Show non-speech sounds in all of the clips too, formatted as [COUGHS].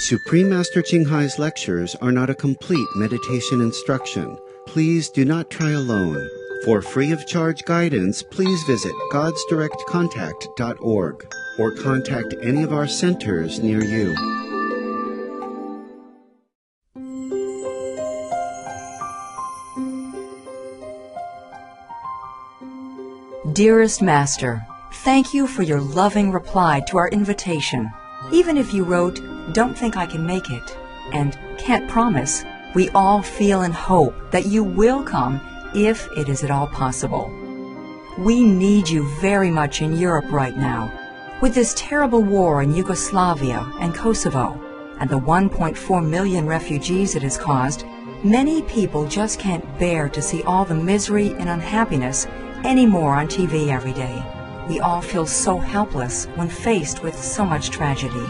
Supreme Master Hai's lectures are not a complete meditation instruction. Please do not try alone. For free of charge guidance, please visit godsdirectcontact.org or contact any of our centers near you. Dearest Master, thank you for your loving reply to our invitation. Even if you wrote, Don't think I can make it, and can't promise, we all feel and hope that you will come if it is at all possible. We need you very much in Europe right now. With this terrible war in Yugoslavia and Kosovo, and the 1.4 million refugees it has caused, many people just can't bear to see all the misery and unhappiness anymore on TV every day. We all feel so helpless when faced with so much tragedy.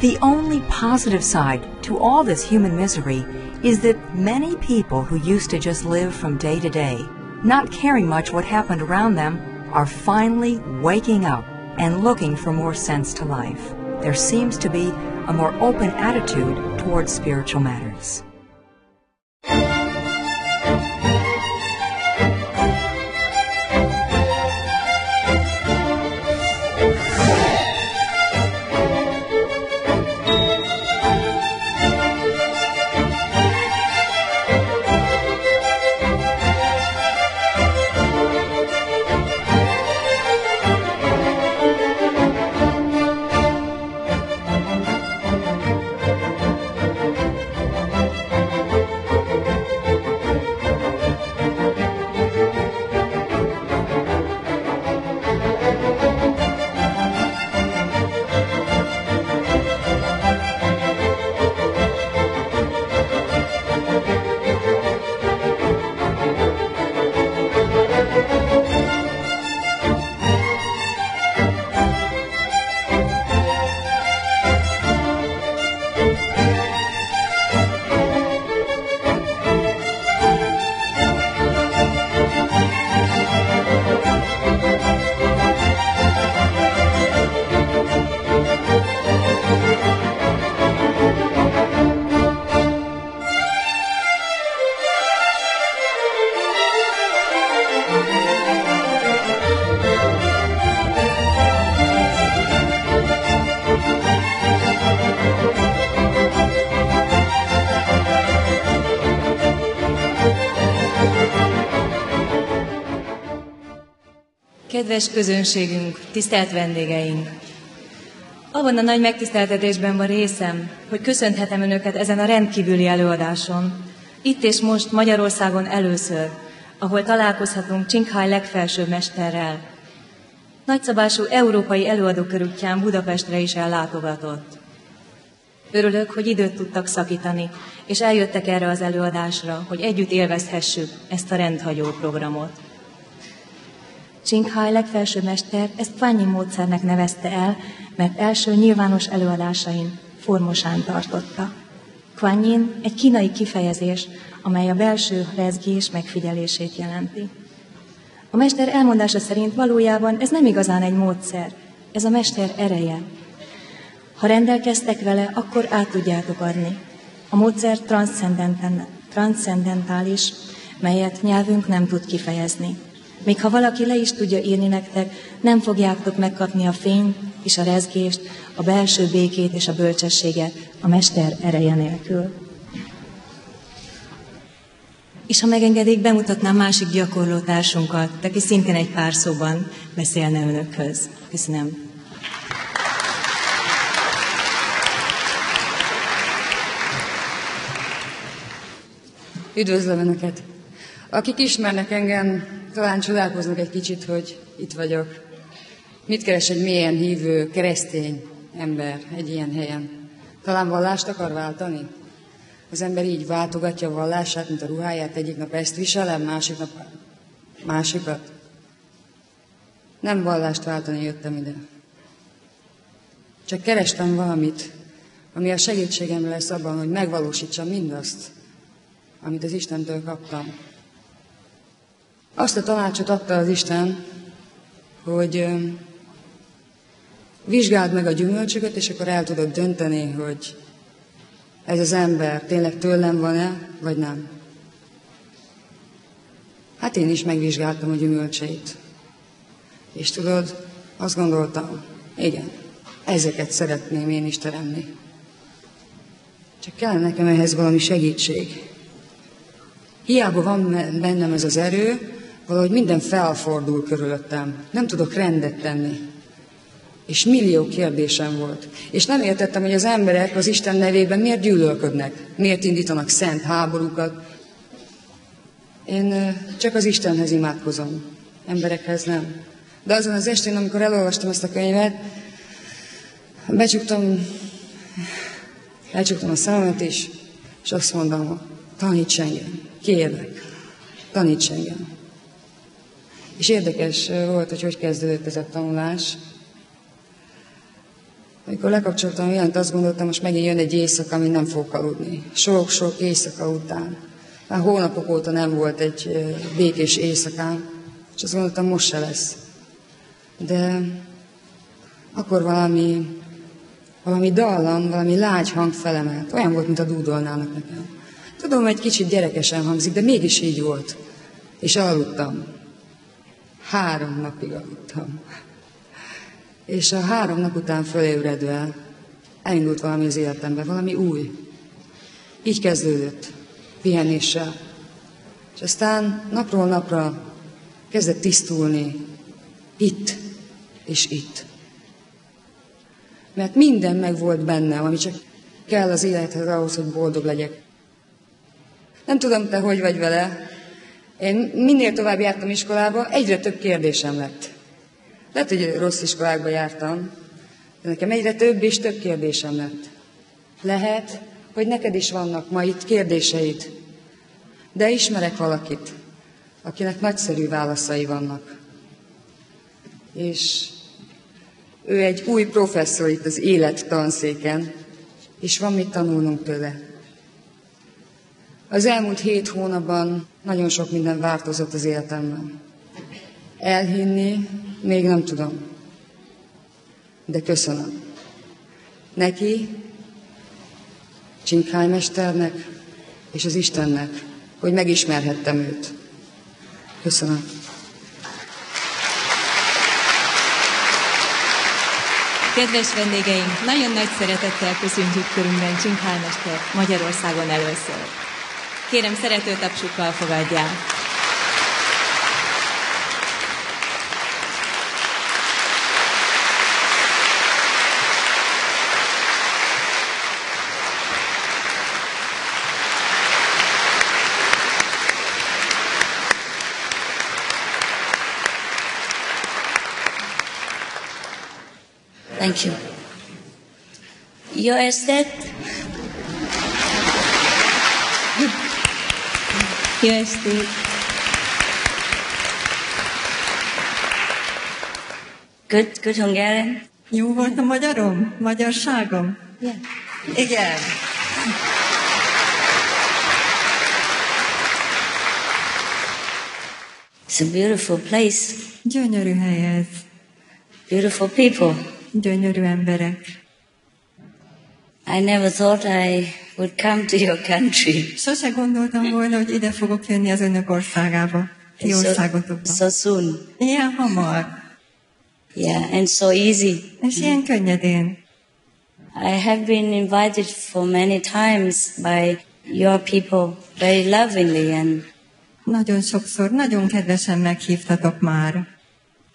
The only positive side to all this human misery is that many people who used to just live from day to day, not caring much what happened around them, are finally waking up and looking for more sense to life. There seems to be a more open attitude towards spiritual matters. Kedves közönségünk, tisztelt vendégeink! Abban a nagy megtiszteltetésben van részem, hogy köszönhetem Önöket ezen a rendkívüli előadáson, itt és most Magyarországon először, ahol találkozhatunk Csinkhaj legfelsőbb mesterrel. Nagyszabású európai előadókörükján Budapestre is ellátogatott. Örülök, hogy időt tudtak szakítani, és eljöttek erre az előadásra, hogy együtt élvezhessük ezt a rendhagyó programot. Csinkhaj legfelső mester ezt Fanyi módszernek nevezte el, mert első nyilvános előadásain formosán tartotta. Kwanyin egy kínai kifejezés, amely a belső rezgés megfigyelését jelenti. A mester elmondása szerint valójában ez nem igazán egy módszer, ez a mester ereje. Ha rendelkeztek vele, akkor át tudjátok adni. A módszer transzcendentális, melyet nyelvünk nem tud kifejezni. Még ha valaki le is tudja írni nektek, nem fogjátok megkapni a fényt és a rezgést, a belső békét és a bölcsességet a mester ereje nélkül. És ha megengedik, bemutatnám másik gyakorlótársunkat, aki szintén egy pár szóban beszélne önökhöz. Köszönöm. Üdvözlöm Önöket! Akik ismernek engem, talán csodálkoznak egy kicsit, hogy itt vagyok. Mit keres egy mélyen hívő keresztény ember egy ilyen helyen? Talán vallást akar váltani? Az ember így váltogatja a vallását, mint a ruháját, egyik nap ezt viselem, másik nap másikat. Nem vallást váltani jöttem ide. Csak kerestem valamit, ami a segítségem lesz abban, hogy megvalósítsam mindazt, amit az Istentől kaptam. Azt a tanácsot adta az Isten, hogy vizsgáld meg a gyümölcsöket, és akkor el tudod dönteni, hogy ez az ember tényleg tőlem van-e, vagy nem. Hát én is megvizsgáltam a gyümölcseit. És tudod, azt gondoltam, igen, ezeket szeretném én is teremni. Csak kell nekem ehhez valami segítség. Hiába van bennem ez az erő, valahogy minden felfordul körülöttem. Nem tudok rendet tenni. És millió kérdésem volt. És nem értettem, hogy az emberek az Isten nevében miért gyűlölködnek, miért indítanak szent háborúkat. Én csak az Istenhez imádkozom, emberekhez nem. De azon az estén, amikor elolvastam ezt a könyvet, becsuktam, lecsuktam a szememet is, és azt mondom, taníts engem, kérlek, taníts engem. És érdekes volt, hogy hogy kezdődött ez a tanulás. Amikor lekapcsoltam olyan, azt gondoltam, most megint jön egy éjszaka, ami nem fog aludni. Sok-sok éjszaka után. Már hónapok óta nem volt egy békés éjszakám, és azt gondoltam, most se lesz. De akkor valami, valami dallam, valami lágy hang felemelt. Olyan volt, mint a dúdolnának nekem. Tudom, egy kicsit gyerekesen hangzik, de mégis így volt. És aludtam. Három napig aludtam. És a három nap után fölébredve elindult valami az életembe, valami új. Így kezdődött, pihenéssel. És aztán napról napra kezdett tisztulni, itt és itt. Mert minden meg volt bennem, ami csak kell az élethez ahhoz, hogy boldog legyek. Nem tudom, te hogy vagy vele. Én minél tovább jártam iskolába, egyre több kérdésem lett. Lehet, hogy rossz iskolákba jártam, de nekem egyre több és több kérdésem lett. Lehet, hogy neked is vannak ma itt kérdéseid, de ismerek valakit, akinek nagyszerű válaszai vannak. És ő egy új professzor itt az élet tanszéken, és van mit tanulnunk tőle. Az elmúlt hét hónapban nagyon sok minden változott az életemben. Elhinni még nem tudom, de köszönöm. Neki, Csinkály mesternek és az Istennek, hogy megismerhettem őt. Köszönöm. Kedves vendégeink, nagyon nagy szeretettel köszöntjük körünkben Csinkály mester Magyarországon először. Kérem, szerető tapsukkal fogadják. Thank you. Your estate? Your estate. Good, good Hungarian? Jó volt a magyarom? Magyarságom? Yeah. Igen. It's a beautiful place. Gyönyörű hely ez. Beautiful people. Gyönyörű emberek. I never thought I would come to your country. Sose gondoltam volna, hogy ide fogok jönni az önök országába, ti so, országotokba. so soon. Ilyen hamar, Yeah, and so easy. és ilyen könnyedén. I have been invited for many times by your people very lovingly and Nagyon sokszor, nagyon kedvesen meghívtatok már.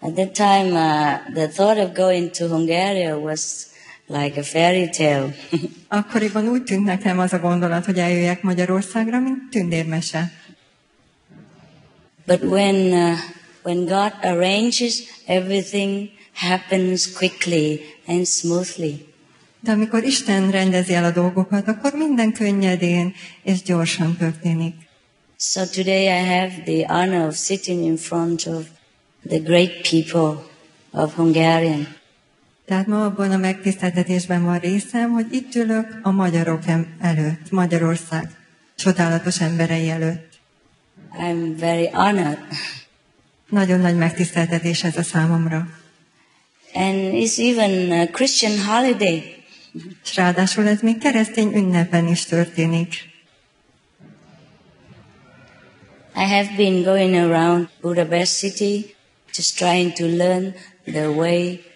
at that time uh, the thought of going to Hungary was like a fairy tale. [LAUGHS] Akkoriban úgy tűnt nekem az a gondolat, hogy eljöjjek Magyarországra, mint tündérmese. but when uh, when God arranges everything happens quickly and smoothly. De amikor Isten rendezi el a dolgokat, akkor minden könnyedén és gyorsan történik. So today I have the honor of sitting in front of the great people of Hungarian. Tehát ma abban a megtiszteltetésben van részem, hogy itt ülök a magyarok előtt, Magyarország csodálatos emberei előtt. I'm very honored. Nagyon nagy megtiszteltetés ez a számomra. And it's even a Christian holiday. És ráadásul ez még keresztény ünnepen is történik. I have been going around Budapest city just trying to learn the way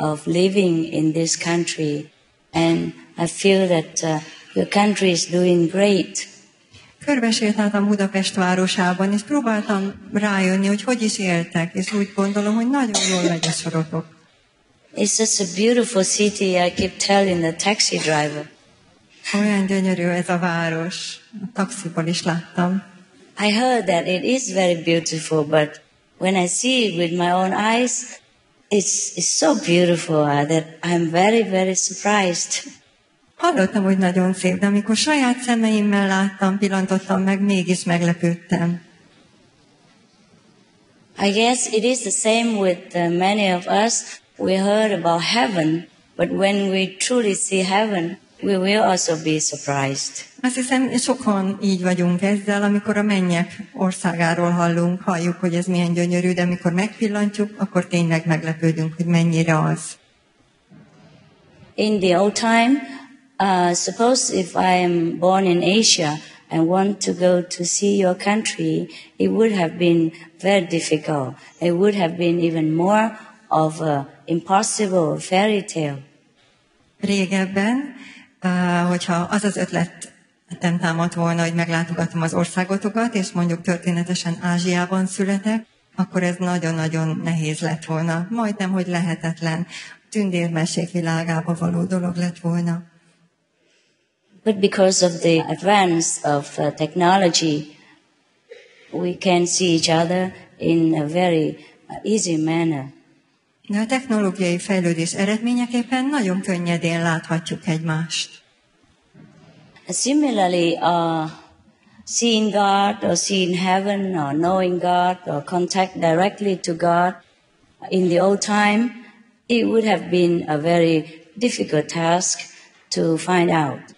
of living in this country and I feel that uh, your country is doing great. Körbesétáltam Budapest városában, és próbáltam rájönni, hogy hogy is éltek, és úgy gondolom, hogy nagyon jól megy a sorotok. It's such a beautiful city, I keep telling the taxi driver. Olyan gyönyörű ez a város. A taxiból is láttam. I heard that it is very beautiful, but when I see it with my own eyes, it's, it's so beautiful uh, that I'm very, very surprised. Hallottam, hogy nagyon szép, de amikor saját szemeimmel láttam, pillantottam meg, mégis meglepődtem. I guess it is the same with uh, many of us. We heard about heaven, but when we truly see heaven, we will also be surprised. Azt hiszem, sokan így vagyunk ezzel, amikor a mennyek országáról hallunk, halljuk, hogy ez milyen gyönyörű, de amikor megpillantjuk, akkor tényleg meglepődünk, hogy mennyire az. In the old time, uh, suppose if I am born in Asia and want to go to see your country, it would have been very difficult. It would have been even more of a impossible fairy tale. Régebben, hogyha az az ötlet támadt volna, hogy meglátogatom az országotokat, és mondjuk történetesen Ázsiában születek, akkor ez nagyon-nagyon nehéz lett volna. Majdnem, hogy lehetetlen. Tündérmesék világába való dolog lett volna. But because of the advance of uh, technology, we can see each other in a very uh, easy manner. De a technológiai fejlődés eredményeképpen nagyon könnyedén láthatjuk egymást. Similarly, uh, seeing God or seeing heaven or knowing God or contact directly to God in the old time, it would have been a very difficult task to find out.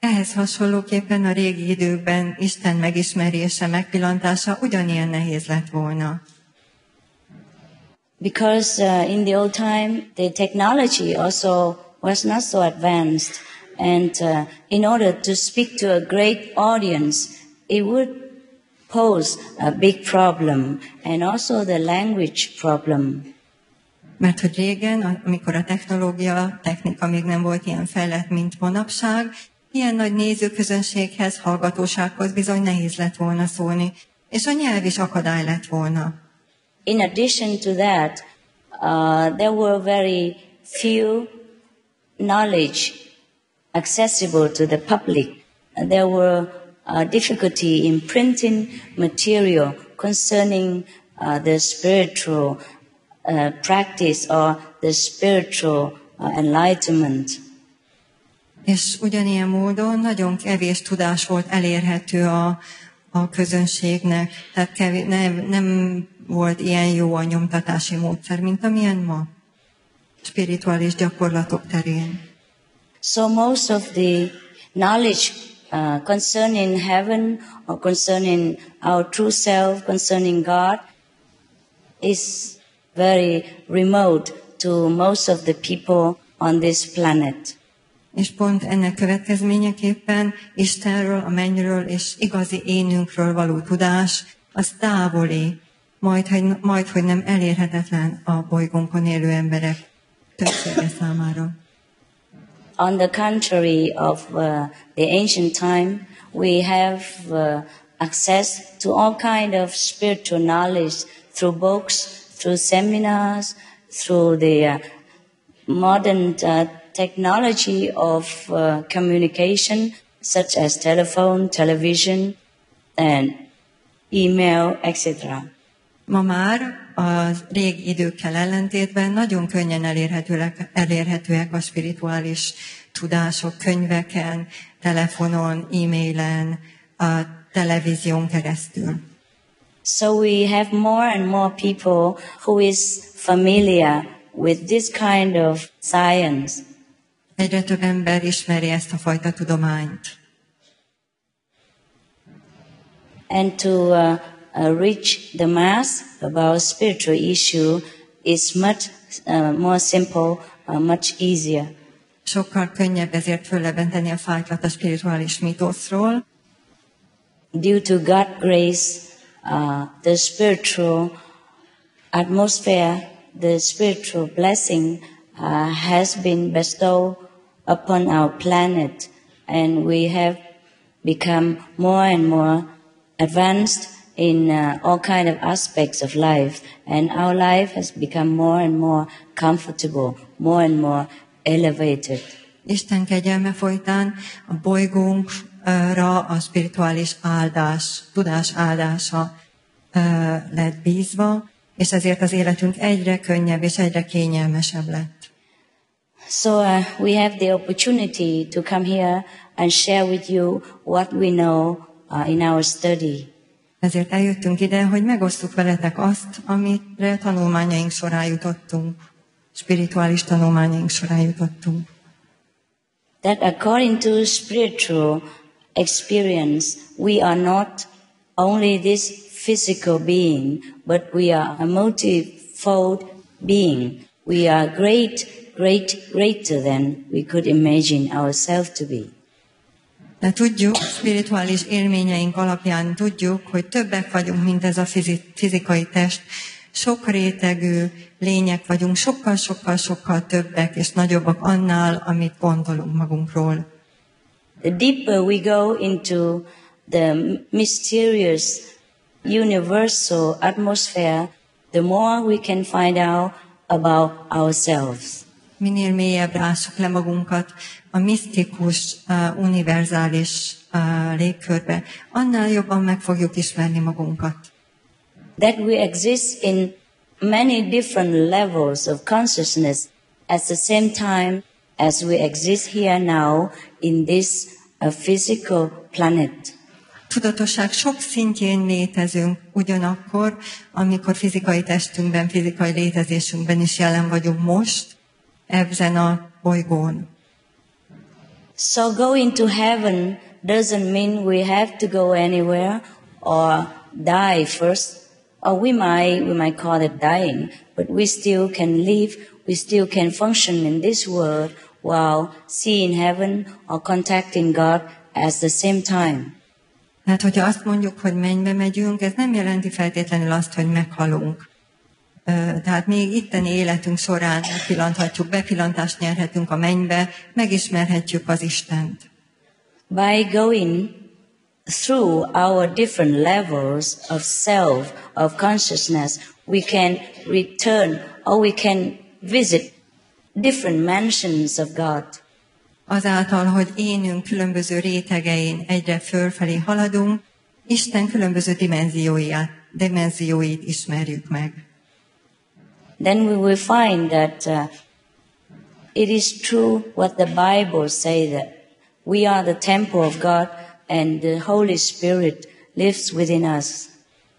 Ehhez hasonlóképpen a régi időkben Isten megismerése, megpillantása ugyanilyen nehéz lett volna. Because uh, in the old time, the technology also was not so advanced. And uh, in order to speak to a great audience, it would pose a big problem and also the language problem. Mert hogy régen, amikor a technológia, technika még nem volt ilyen fejlett, mint manapság, Ilyen nagy nézőközönséghez, hallgatósághoz bizony nehéz lett volna szólni, és a nyelv is akadály lett volna. In addition to that, uh, there were very few knowledge accessible to the public. There were uh, difficulty in printing material concerning uh, the spiritual uh, practice or the spiritual uh, enlightenment. És ugyanilyen módon nagyon kevés tudás volt elérhető a, a közönségnek, tehát kevés, nem, nem volt ilyen jó a nyomtatási módszer, mint amilyen ma, spirituális gyakorlatok terén. So most of the knowledge uh, concerning heaven or concerning our true self, concerning God, is very remote to most of the people on this planet. És pont ennek következményeképpen Istenről, a mennyről és igazi énünkről való tudás, az távoli, majd, majd, hogy nem elérhetetlen a bolygónkon élő emberek többsége számára. On the contrary of uh, the ancient time, we have uh, access to all kind of spiritual knowledge through books, through seminars, through the uh, modern uh, technology of uh, communication, such as telephone, television, and email, etc. Ma már a régi időkkel ellentétben nagyon könnyen elérhetőek, elérhetőek a spirituális tudások könyveken, telefonon, e-mailen, a televízión keresztül. So we have more and more people who is familiar with this kind of science. Egyre több ember ismeri ezt a fajta tudományt. And to uh, uh, reach the mass about spiritual issue is much uh, more simple, uh, much easier. Sokkal könnyebb ezért föllebenteni a fájtlat a spirituális mítoszról. Due to God's grace, uh, the spiritual atmosphere, the spiritual blessing uh, has been bestowed upon our planet, and we have become more and more advanced in uh, all kind of aspects of life, and our life has become more and more comfortable, more and more elevated. Isten kegyelme folytán a bolygónkra a spirituális áldás, tudás áldása lett bízva, és ezért az életünk egyre könnyebb és egyre kényelmesebb lett. So uh, we have the opportunity to come here and share with you what we know uh, in our study. Ezért eljöttünk ide, hogy megosztuk veletek azt, amire tanulmányaink során jutottunk, spirituális tanulmányaink során jutottunk. That according to spiritual experience, we are not only this physical being, but we are a multifold being. We are great, great, greater than we could imagine ourselves to be. De tudjuk, spirituális élményeink alapján tudjuk, hogy többek vagyunk, mint ez a fizikai test. Sok rétegű lények vagyunk, sokkal-sokkal-sokkal többek és nagyobbak annál, amit gondolunk magunkról. The deeper we go into the mysterious universal atmosphere, the more we can find out about ourselves. Minél mélyebbre ássuk le magunkat, a misztikus, univerzális légkörbe, annál jobban meg fogjuk ismerni magunkat. That we exist in many different levels of consciousness at the same time as we exist here now in this uh, physical planet. Tudatosság sok szintjén létezünk, ugyanakkor, amikor fizikai testünkben, fizikai létezésünkben is jelen vagyunk most, ezen a bolygón. So going to heaven doesn't mean we have to go anywhere or die first. Or we might, we might call it dying, but we still can live, we still can function in this world while seeing heaven or contacting God at the same time. Tehát, hogyha azt mondjuk, hogy mennybe megyünk, ez nem jelenti feltétlenül azt, hogy meghalunk. Tehát még itten életünk során pillanthatjuk, bepillantást nyerhetünk a mennybe, megismerhetjük az Istent. By going through our different levels of self, of consciousness, we can return or we can visit different mansions of God. Azáltal, hogy énünk különböző rétegein egyre fölfelé haladunk, Isten különböző dimenzióját, dimenzióit ismerjük meg. Then we will find that uh, it is true what the Bible says that we are the temple of God and the Holy Spirit lives within us.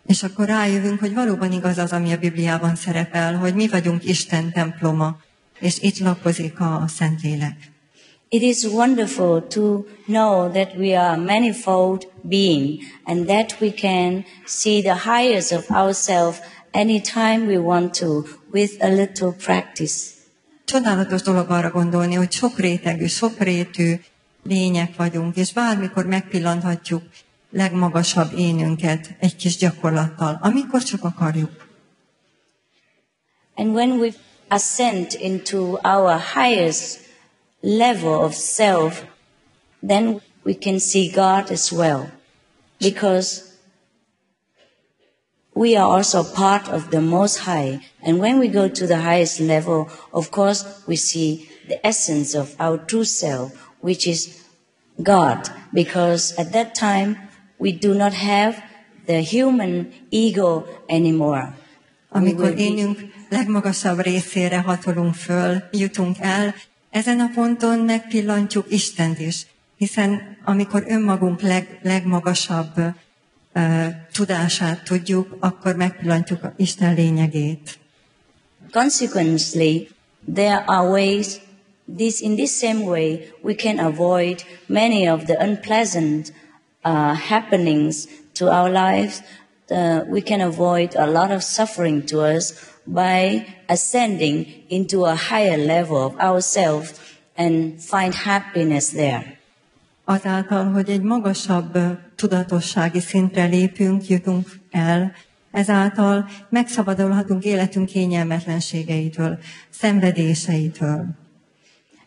És akkor rájövünk, hogy valóban igaz az, ami a Bibliában szerepel, hogy mi vagyunk Isten temploma, és itt lakozik a Szentlélek. It is wonderful to know that we are a manifold being and that we can see the highest of ourselves anytime we want to with a little practice. Csodálatos dolog arra gondolni, hogy sok rétegű, sok rétű lények vagyunk, és bármikor megpillanthatjuk legmagasabb énünket egy kis gyakorlattal, amikor csak akarjuk. And when we ascend into our highest level of self, then we can see God as well. Because we are also part of the Most High. And when we go to the highest level, of course, we see the essence of our true self, which is God, because at that time we do not have the human ego anymore. Amikor énünk legmagasabb részére hatolunk föl, jutunk el, ezen a ponton megpillantjuk Istent is, hiszen amikor önmagunk leg, legmagasabb tudását tudjuk, akkor megpillantjuk a Isten lényegét. Consequently, there are ways this in this same way we can avoid many of the unpleasant uh, happenings to our lives. Uh, we can avoid a lot of suffering to us by ascending into a higher level of ourselves and find happiness there. Azáltal, hogy egy magasabb tudatossági szintre lépünk, jutunk el, ezáltal megszabadulhatunk életünk kényelmetlenségeitől, szenvedéseitől.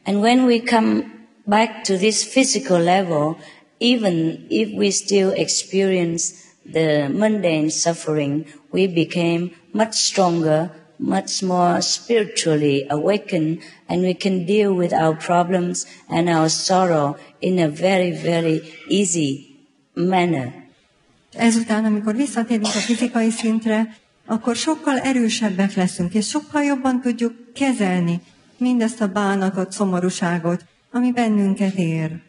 And when we come back to this physical level, even if we still experience the mundane suffering, we became much stronger, much more spiritually awakened, and we can deal with our problems and our sorrow in a very, very easy manner. Ezután, amikor visszatérünk a fizikai szintre, akkor sokkal erősebbek leszünk, és sokkal jobban tudjuk kezelni mindezt a bánatot, szomorúságot, ami bennünket ér.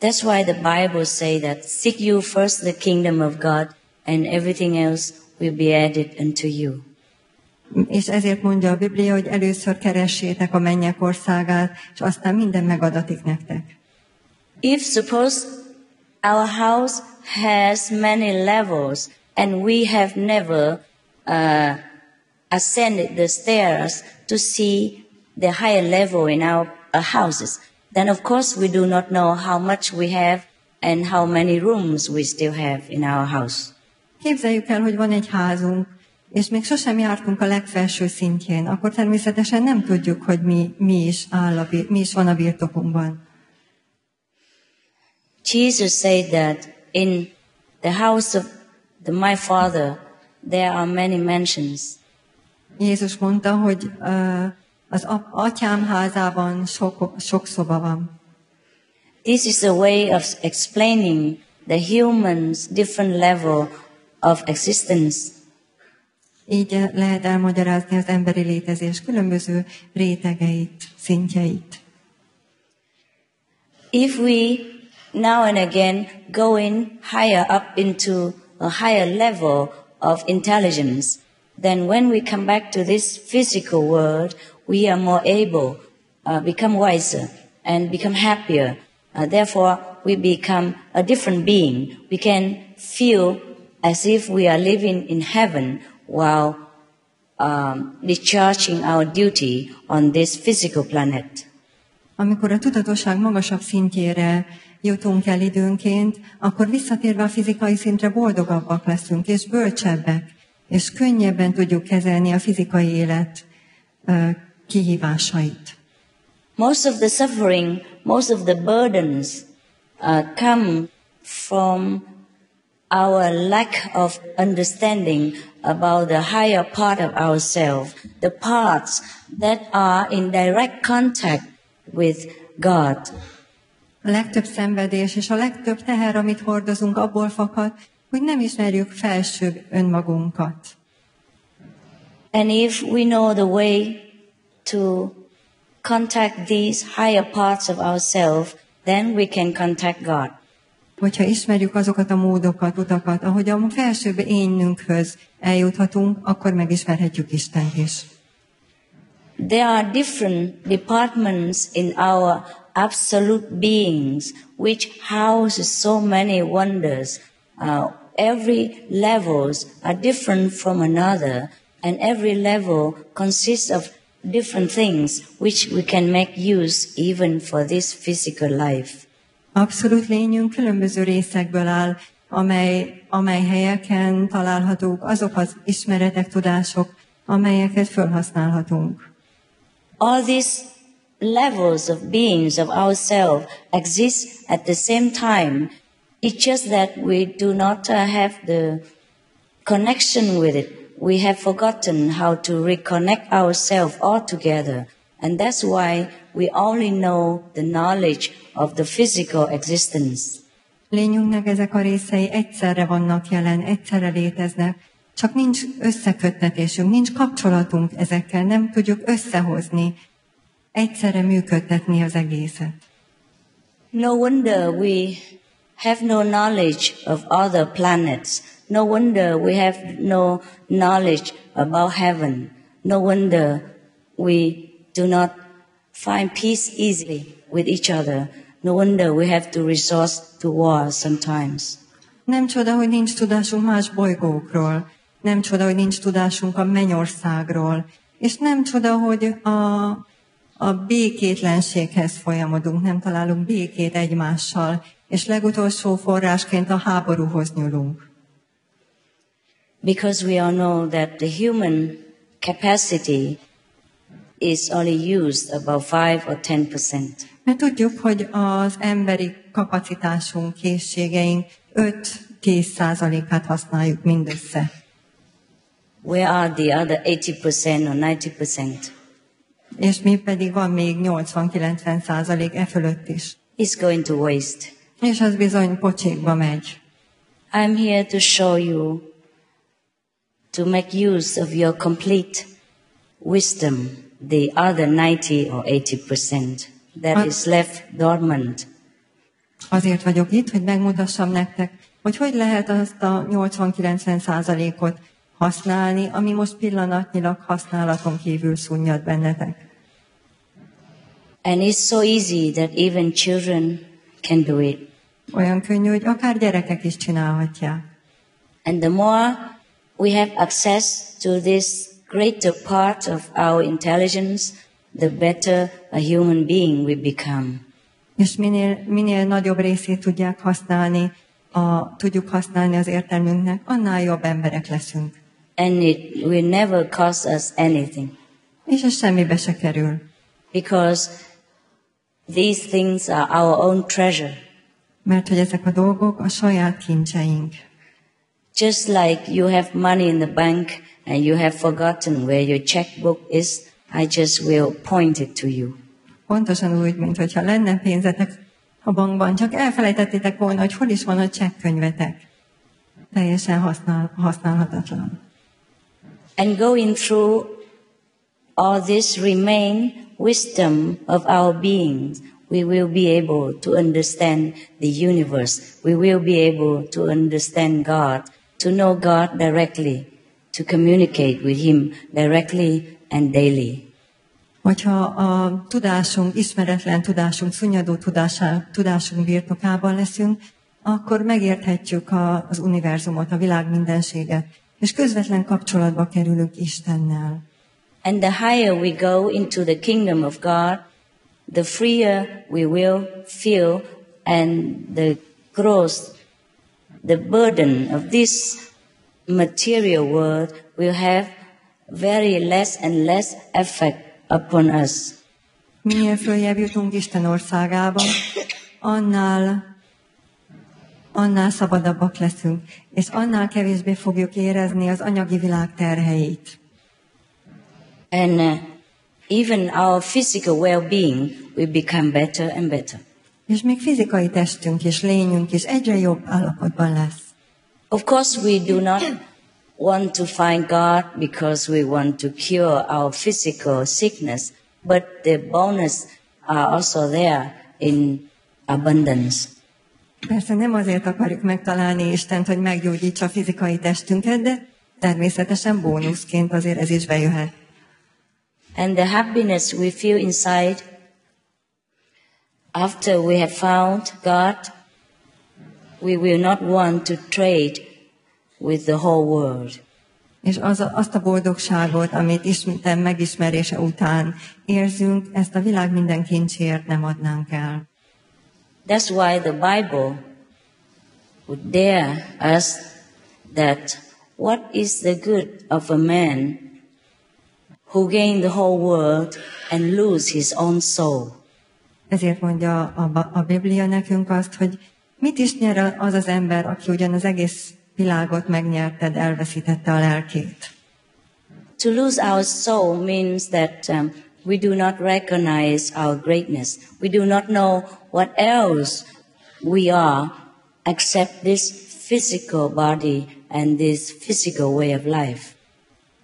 That's why the Bible say that seek you first the kingdom of God and everything else will be added unto you. És ezért mondja a Biblia, hogy először keressétek a mennyek országát, és aztán minden megadatik nektek. If suppose our house has many levels and we have never uh, ascended the stairs to see the higher level in our uh, houses, then of course we do not know how much we have and how many rooms we still have in our house. Képzeljük el, hogy van egy házunk, és még sosem jártunk a legfelső szintjén, akkor természetesen nem tudjuk, hogy mi, mi, is, áll a, mi is van a birtokunkban. Jesus said that in the house of the, my father there are many mansions. Jézus mondta, hogy uh, az atyám házában sok, sok szoba van. This is a way of explaining the human's different level of existence. Így lehet elmagyarázni az emberi létezés különböző rétegeit, szintjeit. If we now and again going higher up into a higher level of intelligence, then when we come back to this physical world, we are more able, uh, become wiser and become happier. Uh, therefore, we become a different being. We can feel as if we are living in heaven while um, discharging our duty on this physical planet. Amikor a tudatosság magasabb szintjére jutunk el időnként, akkor visszatérve a fizikai szintre boldogabbak leszünk, és bölcsebbek, és könnyebben tudjuk kezelni a fizikai élet kihívásait. Most of the suffering, most of the burdens uh, come from our lack of understanding about the higher part of ourselves, the parts that are in direct contact with God. A legtöbb szenvedés és a legtöbb teher, amit hordozunk, abból fakad, hogy nem ismerjük felsőbb önmagunkat. And if we know the way to contact these higher parts of ourselves, then we can contact God. Hogyha ismerjük azokat a módokat, utakat, ahogy a felsőbb énünkhöz eljuthatunk, akkor megismerhetjük Istent is. There are different departments in our absolute beings which houses so many wonders. Uh, every levels are different from another and every level consists of different things which we can make use even for this physical life. Abszolút lényünk különböző részekből áll, amely, amely helyeken találhatók azok az ismeretek, tudások, amelyeket felhasználhatunk. All these levels of beings of ourselves exist at the same time. It's just that we do not uh, have the connection with it. We have forgotten how to reconnect ourselves all together. And that's why we only know the knowledge of the physical existence. Lényünknek ezek a részei egyszerre vannak jelen, egyszerre léteznek, csak nincs összeköttetésünk, nincs kapcsolatunk ezekkel, nem tudjuk összehozni, egyszerre működtetni az egészet. No wonder we have no knowledge of other planets. No wonder we have no knowledge about heaven. No wonder we do not find peace easily with each other. No wonder we have to resort to war sometimes. Nem csoda, hogy nincs tudásunk más bolygókról, nem csoda, hogy nincs tudásunk a mennyországról, És nem csoda, hogy a, a békétlenséghez folyamodunk, nem találunk békét egymással, és legutolsó forrásként a háborúhoz nyúlunk. Because we all know that the human capacity is only used about 5 or 10%. Mert tudjuk, hogy az emberi kapacitásunk, készségeink 5-10 százalékát használjuk mindössze. Where are the other 80% or 90%? És mi pedig van még 80-90 százalék e fölött is. It's going to waste. És az bizony pocsékba megy. I'm here to show you to make use of your complete wisdom, the other 90 or 80% that is left dormant. Azért vagyok itt, hogy megmutassam nektek, hogy hogy lehet azt a 80-90 százalékot használni, ami most pillanatnyilag használaton kívül szunnyad bennetek. And it's so easy that even children can do it. Olyan könnyű, hogy akár gyerekek is csinálhatják. And the more we have access to this greater part of our intelligence, the better a human being we become. És minél, minél nagyobb részét tudják használni, a, tudjuk használni az értelmünknek, annál jobb emberek leszünk. And it will never cost us anything És ez semmibe se kerül. because these things are our own treasure. Mert hogy ezek a dolgok a saját kincseink. Just like you have money in the bank and you have forgotten where your checkbook is, I just will point it to you. Pontosan úgy, mint hogyha lenne pénzetek a bankban, csak elfelejtettétek volna, hogy hol is van a csekkönyvetek. Teljesen használ, használhatatlan. And going through all this remain wisdom of our beings, we will be able to understand the universe. We will be able to understand God, to know God directly, to communicate with Him directly and daily. Hogyha a tudásunk, ismeretlen tudásunk, szunnyadó tudásá, tudásunk birtokában leszünk, akkor megérthetjük az univerzumot, a világ mindenséget, és közvetlen kapcsolatba kerülünk Istennel. And the higher we go into the kingdom of God, the freer we will feel and the growth, the burden of this material world will have very less and less effect upon us. Minél följebb jutunk Isten országába, annál, annál szabadabbak leszünk, és annál kevésbé fogjuk érezni az anyagi világ terheit. And uh, even our physical well-being will become better and better. És még fizikai testünk és lényünk is egyre jobb állapotban lesz. Of course, we do not want to find God because we want to cure our physical sickness, but the bonus are also there in abundance. Persze nem azért akarjuk megtalálni Istent, hogy meggyógyítsa a fizikai testünket, de természetesen bónuszként azért ez is bejöhet. And the happiness we feel inside after we have found God, we will not want to trade with the whole world. És az a, azt a boldogságot, amit ismertem megismerése után érzünk, ezt a világ minden kincsért nem adnánk el. That's why the Bible would dare us that what is the good of a man who gain the whole world and lose his own soul? Ezért mondja a, a Biblia nekünk azt, hogy mit is nyer az az ember, aki ugyan az egész világot megnyerted, elveszítette a lelkét. To lose our soul means that um, we do not recognize our greatness. We do not know what else we are except this physical body and this physical way of life.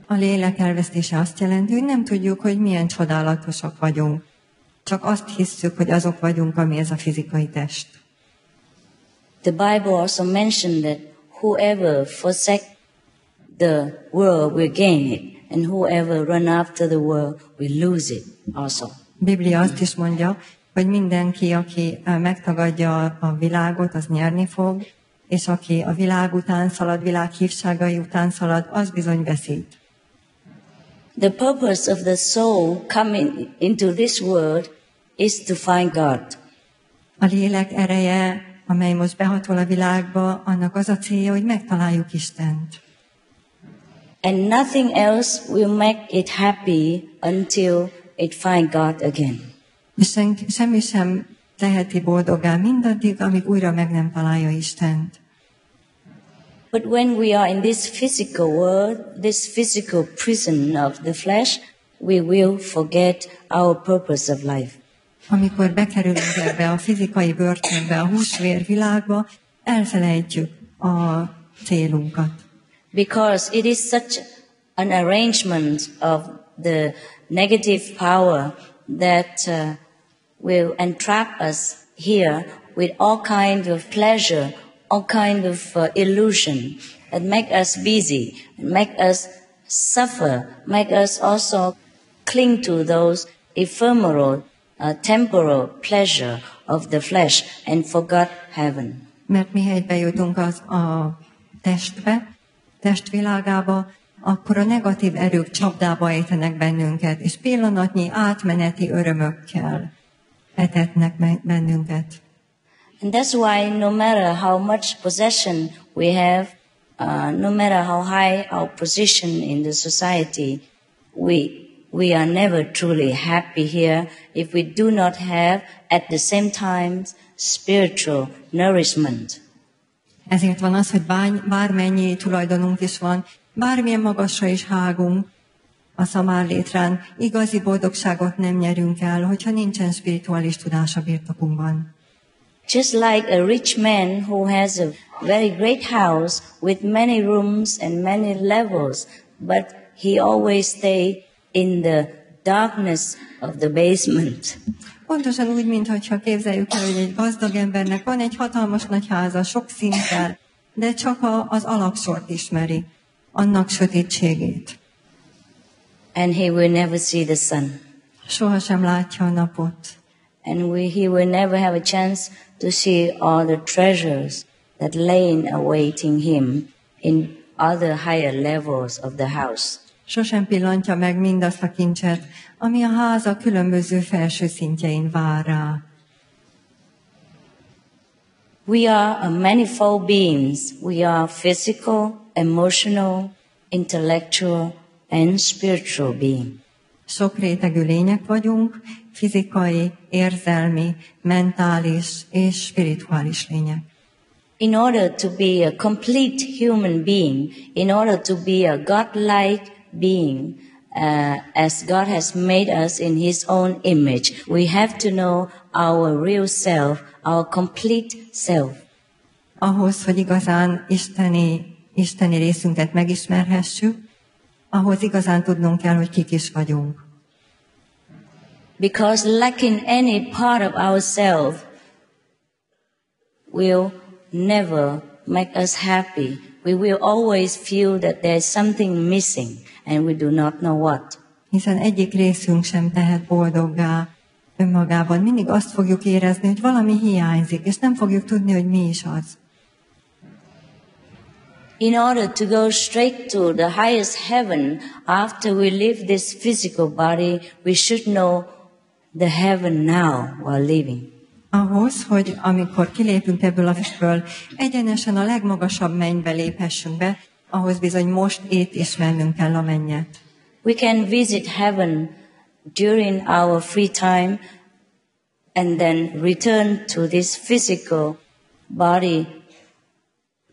A lélek elvesztése azt jelenti, hogy nem tudjuk, hogy milyen csodálatosak vagyunk. Csak azt hisszük, hogy azok vagyunk, ami ez a fizikai test. The Bible also mentioned that whoever forsake the world will gain it, and whoever run after the world will lose it also. Biblia azt is mondja, hogy mindenki, aki megtagadja a világot, az nyerni fog, és aki a világ után szalad, világ hívságai után szalad, az bizony veszít. The purpose of the soul coming into this world is to find God. A lélek ereje, amely most behatol a világba, annak az a célja, hogy megtaláljuk Istent. And nothing else will make it happy until it find God again. És sen- semmi sem teheti boldoggá mindaddig, amíg újra meg nem találja Istent. But when we are in this physical world, this physical prison of the flesh, we will forget our purpose of life. Amikor bekerülünk ebbe a fizikai börtönbe, a húsvér világba, elfelejtjük a célunkat. Because it is such an arrangement of the negative power that uh, will entrap us here with all kind of pleasure, all kind of uh, illusion that make us busy, make us suffer, make us also cling to those ephemeral, uh, temporal pleasure of the flesh and forgot heaven. Mert az a testvilágába, akkor a negatív erők csapdába ejtenek bennünket, és pillanatnyi átmeneti örömökkel etetnek bennünket. And that's why no matter how much possession we have, uh, no matter how high our position in the society, we, we are never truly happy here if we do not have at the same time spiritual nourishment. Ezért van az, hogy bány, bármennyi tulajdonunk is van, bármilyen magasra is hágunk a szamár igazi boldogságot nem nyerünk el, hogyha nincsen spirituális tudás a birtokunkban. Just like a rich man who has a very great house with many rooms and many levels, but he always stay in the darkness of the basement. Pontosan úgy, mintha képzeljük el, hogy egy gazdag embernek van egy hatalmas nagy háza, sok szinttel, de csak a, az alaksort ismeri, annak sötétségét. And he will never see the sun. Sohasem látja a napot. And we, he will never have a chance to see all the treasures that lay in awaiting him in other higher levels of the house. Sosem pillantja meg mindazt a kincset, ami a háza különböző felső szintjein vár rá. We are a manifold beings. We are physical, emotional, intellectual, and spiritual being. Sok rétegű lények vagyunk, fizikai, érzelmi, mentális és spirituális lények. In order to be a complete human being, in order to be a godlike being, uh, as God has made us in His own image, we have to know our real self, our complete self. Ahhoz, hogy igazán isteni, isteni részünket megismerhessük, ahhoz igazán tudnunk kell, hogy kik is vagyunk. Because lacking any part of ourselves will never make us happy. We will always feel that there is something missing and we do not know what. Hiszen egyik részünk sem tehet boldoggá önmagában. Mindig azt fogjuk érezni, hogy valami hiányzik, és nem fogjuk tudni, hogy mi is az. In order to go straight to the highest heaven after we leave this physical body, we should know the heaven now while living. Ahhoz, hogy amikor kilépünk ebből a festből, egyenesen a legmagasabb mennybe léphessünk be, ahhoz bizony most itt ismernünk kell a mennyet. We can visit heaven during our free time and then return to this physical body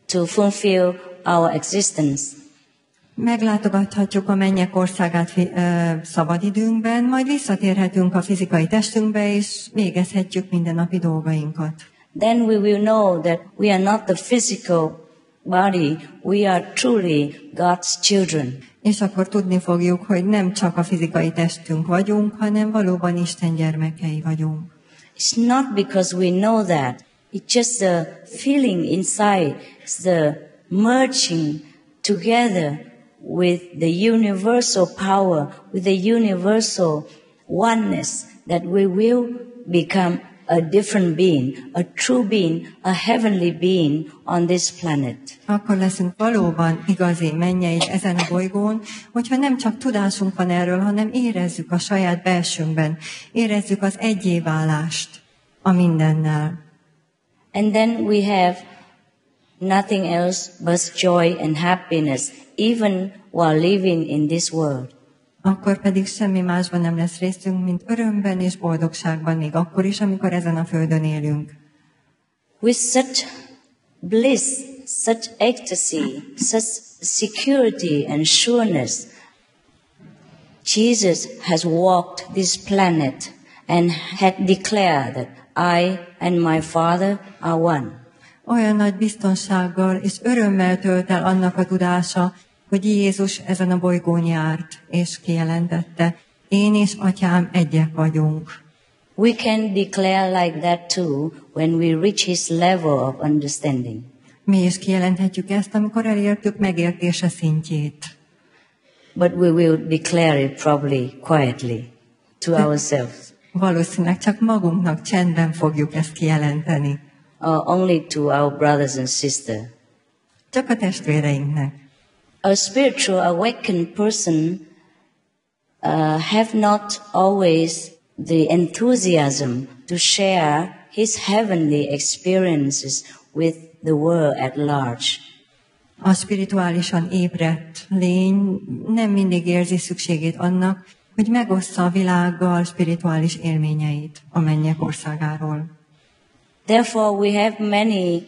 to fulfill our existence. Meglátogathatjuk a mennyek országát szabadidőnkben, majd visszatérhetünk a fizikai testünkbe, és végezhetjük mindennapi dolgainkat. Then we will know that we are not the physical body, we are truly God's children. És akkor tudni fogjuk, hogy nem csak a fizikai testünk vagyunk, hanem valóban Isten gyermekei vagyunk. It's not because we know that. It's just the feeling inside. It's the merging together with the universal power, with the universal oneness that we will become a different being, a true being, a heavenly being on this planet. Akkor leszünk valóban igazi mennyeid ezen a bolygón, hogyha nem csak tudásunk van erről, hanem érezzük a saját belsőnkben, érezzük az egyéválást a mindennel. And then we have nothing else but joy and happiness, even while living in this world. Akkor pedig semmi másban nem lesz részünk, mint örömben és boldogságban, még akkor is, amikor ezen a földön élünk. With such bliss, such ecstasy, such security and sureness, Jesus has walked this planet and had declared that I and my Father are one. Olyan nagy biztonsággal és örömmel tölt el annak a tudása, hogy Jézus ezen a bolygón járt, és kijelentette, én és atyám egyek vagyunk. We can declare like that too when we reach his level of understanding. Mi is kijelenthetjük ezt, amikor elértük megértése szintjét. But we will declare it probably quietly to ourselves, Valószínűleg csak magunknak csendben fogjuk ezt kijelenteni. or only to our brothers and sisters. Csak a testvéreinknek. A spiritual awakened person uh, have not always the enthusiasm to share his heavenly experiences with the world at large. A spirituálisan ébredt lény nem mindig érzi szükségét annak, hogy megossza a világgal spirituális élményeit a mennyek országáról. Therefore, we have many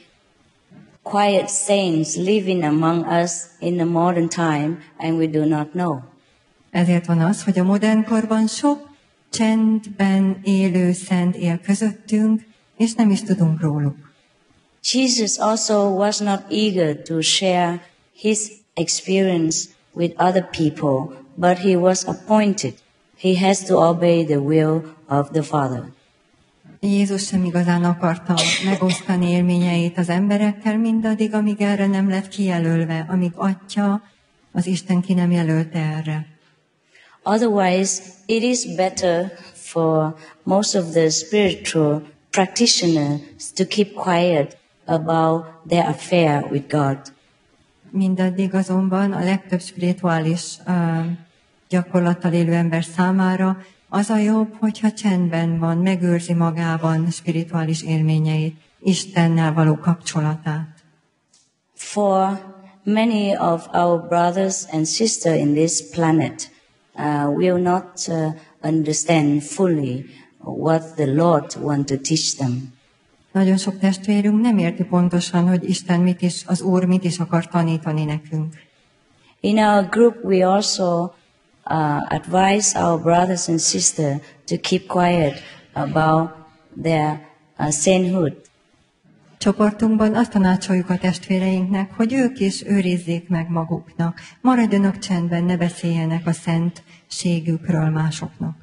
quiet saints living among us in the modern time, and we do not know. Ezért van az, hogy a modern korban sok csendben élő szent él közöttünk, és nem is tudunk róluk. Jesus also was not eager to share his experience with other people, but he was appointed. He has to obey the will of the Father. Jézus sem igazán akarta megosztani élményeit az emberekkel, mindaddig, amíg erre nem lett kijelölve, amíg Atya, az Isten ki nem jelölte erre. Otherwise, it is better for most of the spiritual practitioners to keep quiet about their affair with God. Mindaddig azonban a legtöbb spirituális uh, gyakorlattal élő ember számára az a jobb, hogyha csendben van, megőrzi magában spirituális élményeit, Istennel való kapcsolatát. For many of our brothers and sisters in this planet uh, will not uh, understand fully what the Lord want to teach them. Nagyon sok testvérünk nem érti pontosan, hogy Isten mit is, az Úr mit is akar tanítani nekünk. In our group, we also uh, advise our brothers and sisters to keep quiet about their uh, sainthood. Csoportunkban azt tanácsoljuk a testvéreinknek, hogy ők is őrizzék meg maguknak, maradjanak csendben, ne beszéljenek a szentségükről másoknak.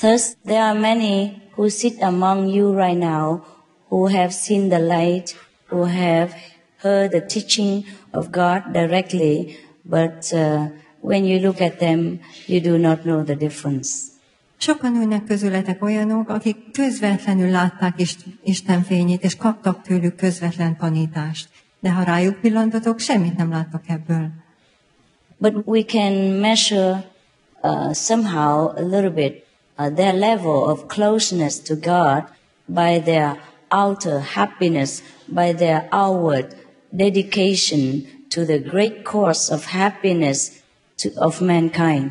Thus, there are many who sit among you right now who have seen the light, who have heard the teaching of God directly, but uh, when you look at them, you do not know the difference. Sokan ülnek közületek olyanok, akik közvetlenül látták Ist- Isten fényét, és kaptak tőlük közvetlen tanítást. De ha rájuk pillantotok, semmit nem láttok ebből. But we can measure uh, somehow a little bit uh, their level of closeness to God by their outer happiness, by their outward dedication to the great cause of happiness to, of mankind.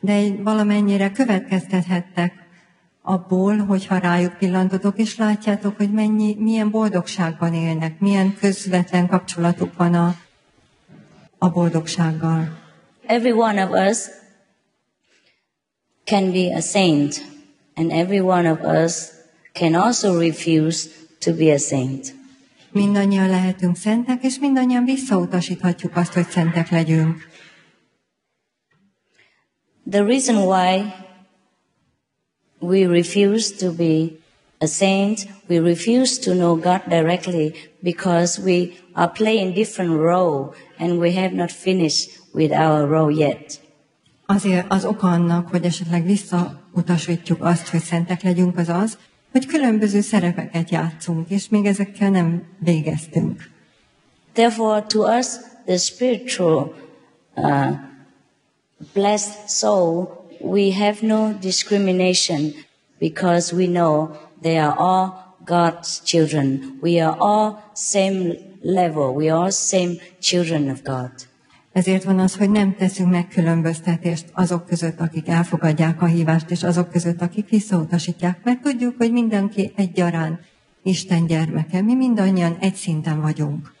De valamennyire következtethettek abból, hogyha rájuk pillantotok, és látjátok, hogy mennyi, milyen boldogságban élnek, milyen közvetlen kapcsolatuk van a, a boldogsággal. Every one of us can be a saint, and every one of us can also refuse to be a saint. Mindannyian lehetünk szentek, és mindannyian visszautasíthatjuk azt, hogy szentek legyünk. The reason why we refuse to be a saint, we refuse to know God directly because we are playing different role and we have not finished with our role yet. Azért az oka annak, hogy esetleg visszautasítjuk azt, hogy szentek legyünk, az az, hogy különböző szerepeket játszunk, és még ezekkel nem végeztünk. Therefore, to us, the spiritual uh, blessed soul, we have no discrimination because we know they are all God's children. We are all same level. We are all same children of God. Ezért van az, hogy nem teszünk megkülönböztetést azok között, akik elfogadják a hívást, és azok között, akik visszautasítják, mert tudjuk, hogy mindenki egyaránt Isten gyermeke. Mi mindannyian egy szinten vagyunk.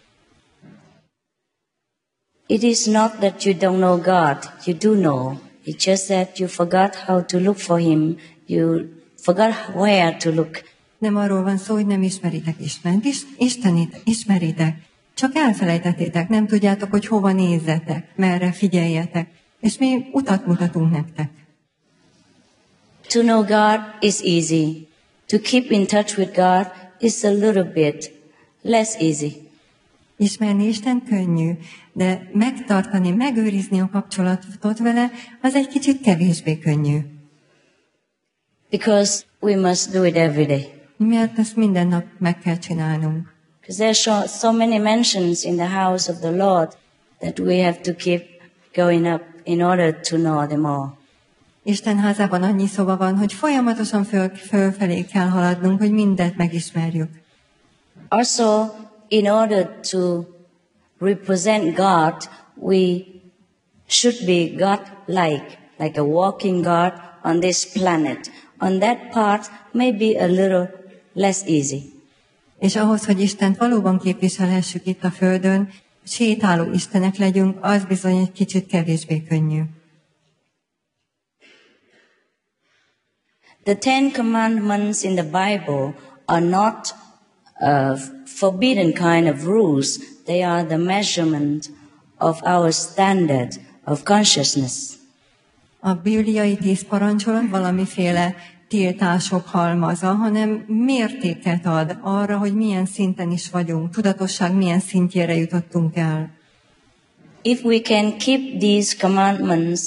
It is not that you don't know God, you do know. It's just that you forgot how to look for Him, you forgot where to look. Nem arról van szó, hogy nem ismeritek Istent, is, Istenit ismeritek, csak elfelejtettétek, nem tudjátok, hogy hova nézzetek, merre figyeljetek, és mi utat mutatunk nektek. To know God is easy. To keep in touch with God is a little bit less easy. Ismerni Isten könnyű, de megtartani, megőrizni a kapcsolatot vele, az egy kicsit kevésbé könnyű. Because we must do it every day. Mert ezt minden nap meg kell csinálnunk. Because there's so, so many mentions in the house of the Lord that we have to keep going up in order to know them all. Isten házában annyi szoba van, hogy folyamatosan föl, fölfelé kell haladnunk, hogy mindent megismerjük. Also, in order to represent God, we should be God-like, like a walking God on this planet. On that part, maybe a little less easy. És ahhoz, hogy Istent valóban képviselhessük itt a Földön, sétáló Istenek legyünk, az bizony egy kicsit kevésbé könnyű. The Ten Commandments in the Bible are not uh, forbidden kind of rules. They are the measurement of our standard of consciousness. A bibliai tíz parancsolat valamiféle tiltások halmaza, hanem mértéket ad arra, hogy milyen szinten is vagyunk, tudatosság milyen szintjére jutottunk el. If we can keep these commandments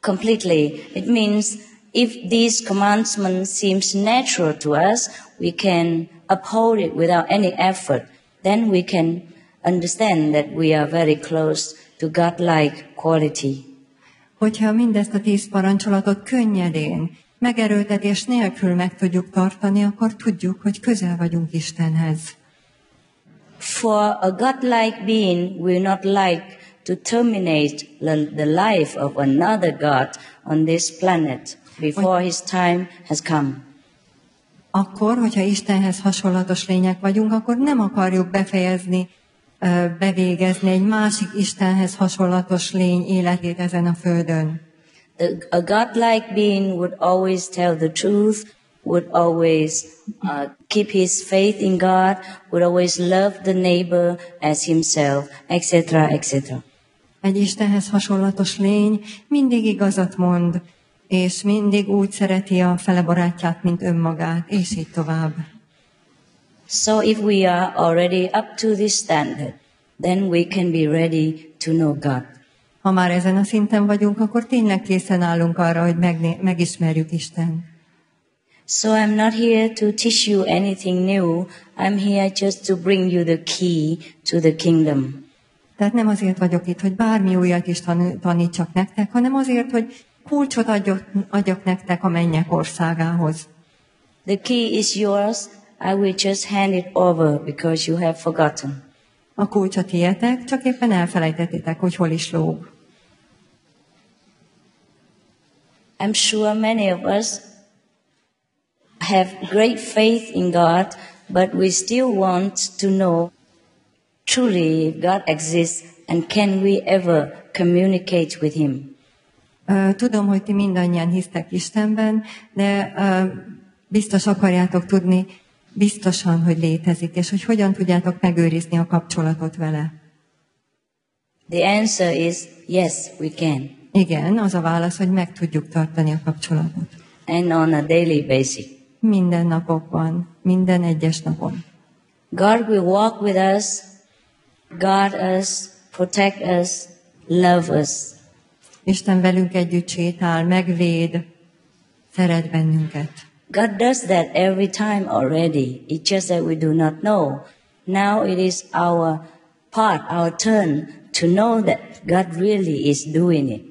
completely, it means if these commandments seems natural to us, we can uphold it without any effort. Then we can understand that we are very close to God-like quality. Hogyha mindezt a tíz parancsolatot könnyedén, megerőltetés nélkül meg tudjuk tartani, akkor tudjuk, hogy közel vagyunk Istenhez. For a godlike being will not like to terminate the, life of another God on this planet before his time has come. Akkor, hogyha Istenhez hasonlatos lények vagyunk, akkor nem akarjuk befejezni, bevégezni egy másik Istenhez hasonlatos lény életét ezen a földön. A godlike being would always tell the truth, would always uh, keep his faith in God, would always love the neighbor as himself, etc., etc. Egy Istenhez hasonlatos lény mindig igazat mond, és mindig úgy szereti a fele barátját, mint önmagát, és így tovább. So if we are already up to this standard, then we can be ready to know God. Ha már ezen a szinten vagyunk, akkor tényleg készen állunk arra, hogy megné- megismerjük Isten. So I'm not here to teach you anything new. I'm here just to bring you the key to the kingdom. Tehát nem azért vagyok itt, hogy bármi újat is tan- tanítsak nektek, hanem azért, hogy kulcsot adjak, adjak nektek a mennyek országához. The key is yours. I will just hand it over because you have forgotten. A kulcsot tiétek, csak éppen elfelejtettétek, hogy hol is lóg. I'm sure many of us have great faith in God, but we still want to know truly if God exists and can we ever communicate with Him. Ö, Tudom, hogy ti mindannyian hisztek Istenben, de ö, biztos akarjátok tudni, biztosan, hogy létezik, és hogy hogyan tudjátok megőrizni a kapcsolatot vele. The answer is yes, we can, Igen, az a válasz, hogy meg tudjuk tartani a kapcsolatot. and on a daily basis. Minden napokban, minden egyes napon. God will walk with us, guard us, protect us, love us. Isten velünk együtt sétál, megvéd, szeret bennünket. God does that every time already. It's just that we do not know. Now it is our part, our turn to know that God really is doing it.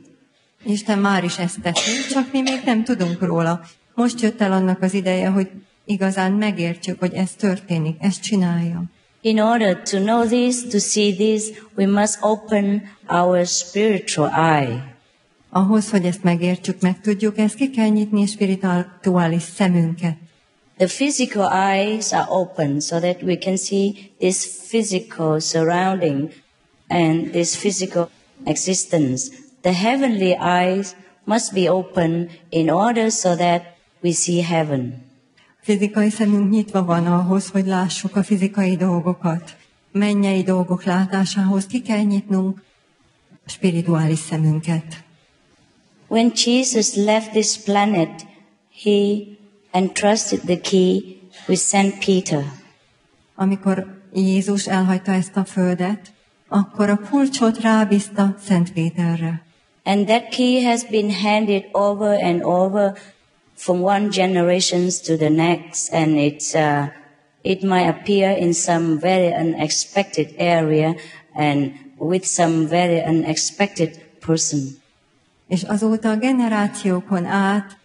Isten már is ezt teszi, csak mi még nem tudunk róla. Most jött el annak az ideje, hogy igazán megértsük, hogy ez történik, ezt csinálja. In order to know this, to see this, we must open our spiritual eye. Ahhoz, hogy ezt megértsük, meg tudjuk, ezt ki kell nyitni a spirituális szemünket. The physical eyes are open so that we can see this physical surrounding and this physical existence. The heavenly eyes must be open in order so that we see heaven. Fizikai szemünk nyitva van ahhoz, hogy lássuk a fizikai dolgokat. Mennyei dolgok látásához ki kell nyitnunk spirituális szemünket. When Jesus left this planet, he entrusted the key with Saint Peter. Amikor Jézus elhagyta ezt a földet, akkor a kulcsot rábízta Szent Péterre. And that key has been handed over and over from one generation to the next, and it's, uh, it might appear in some very unexpected area and with some very unexpected person. És azóta a generációkon át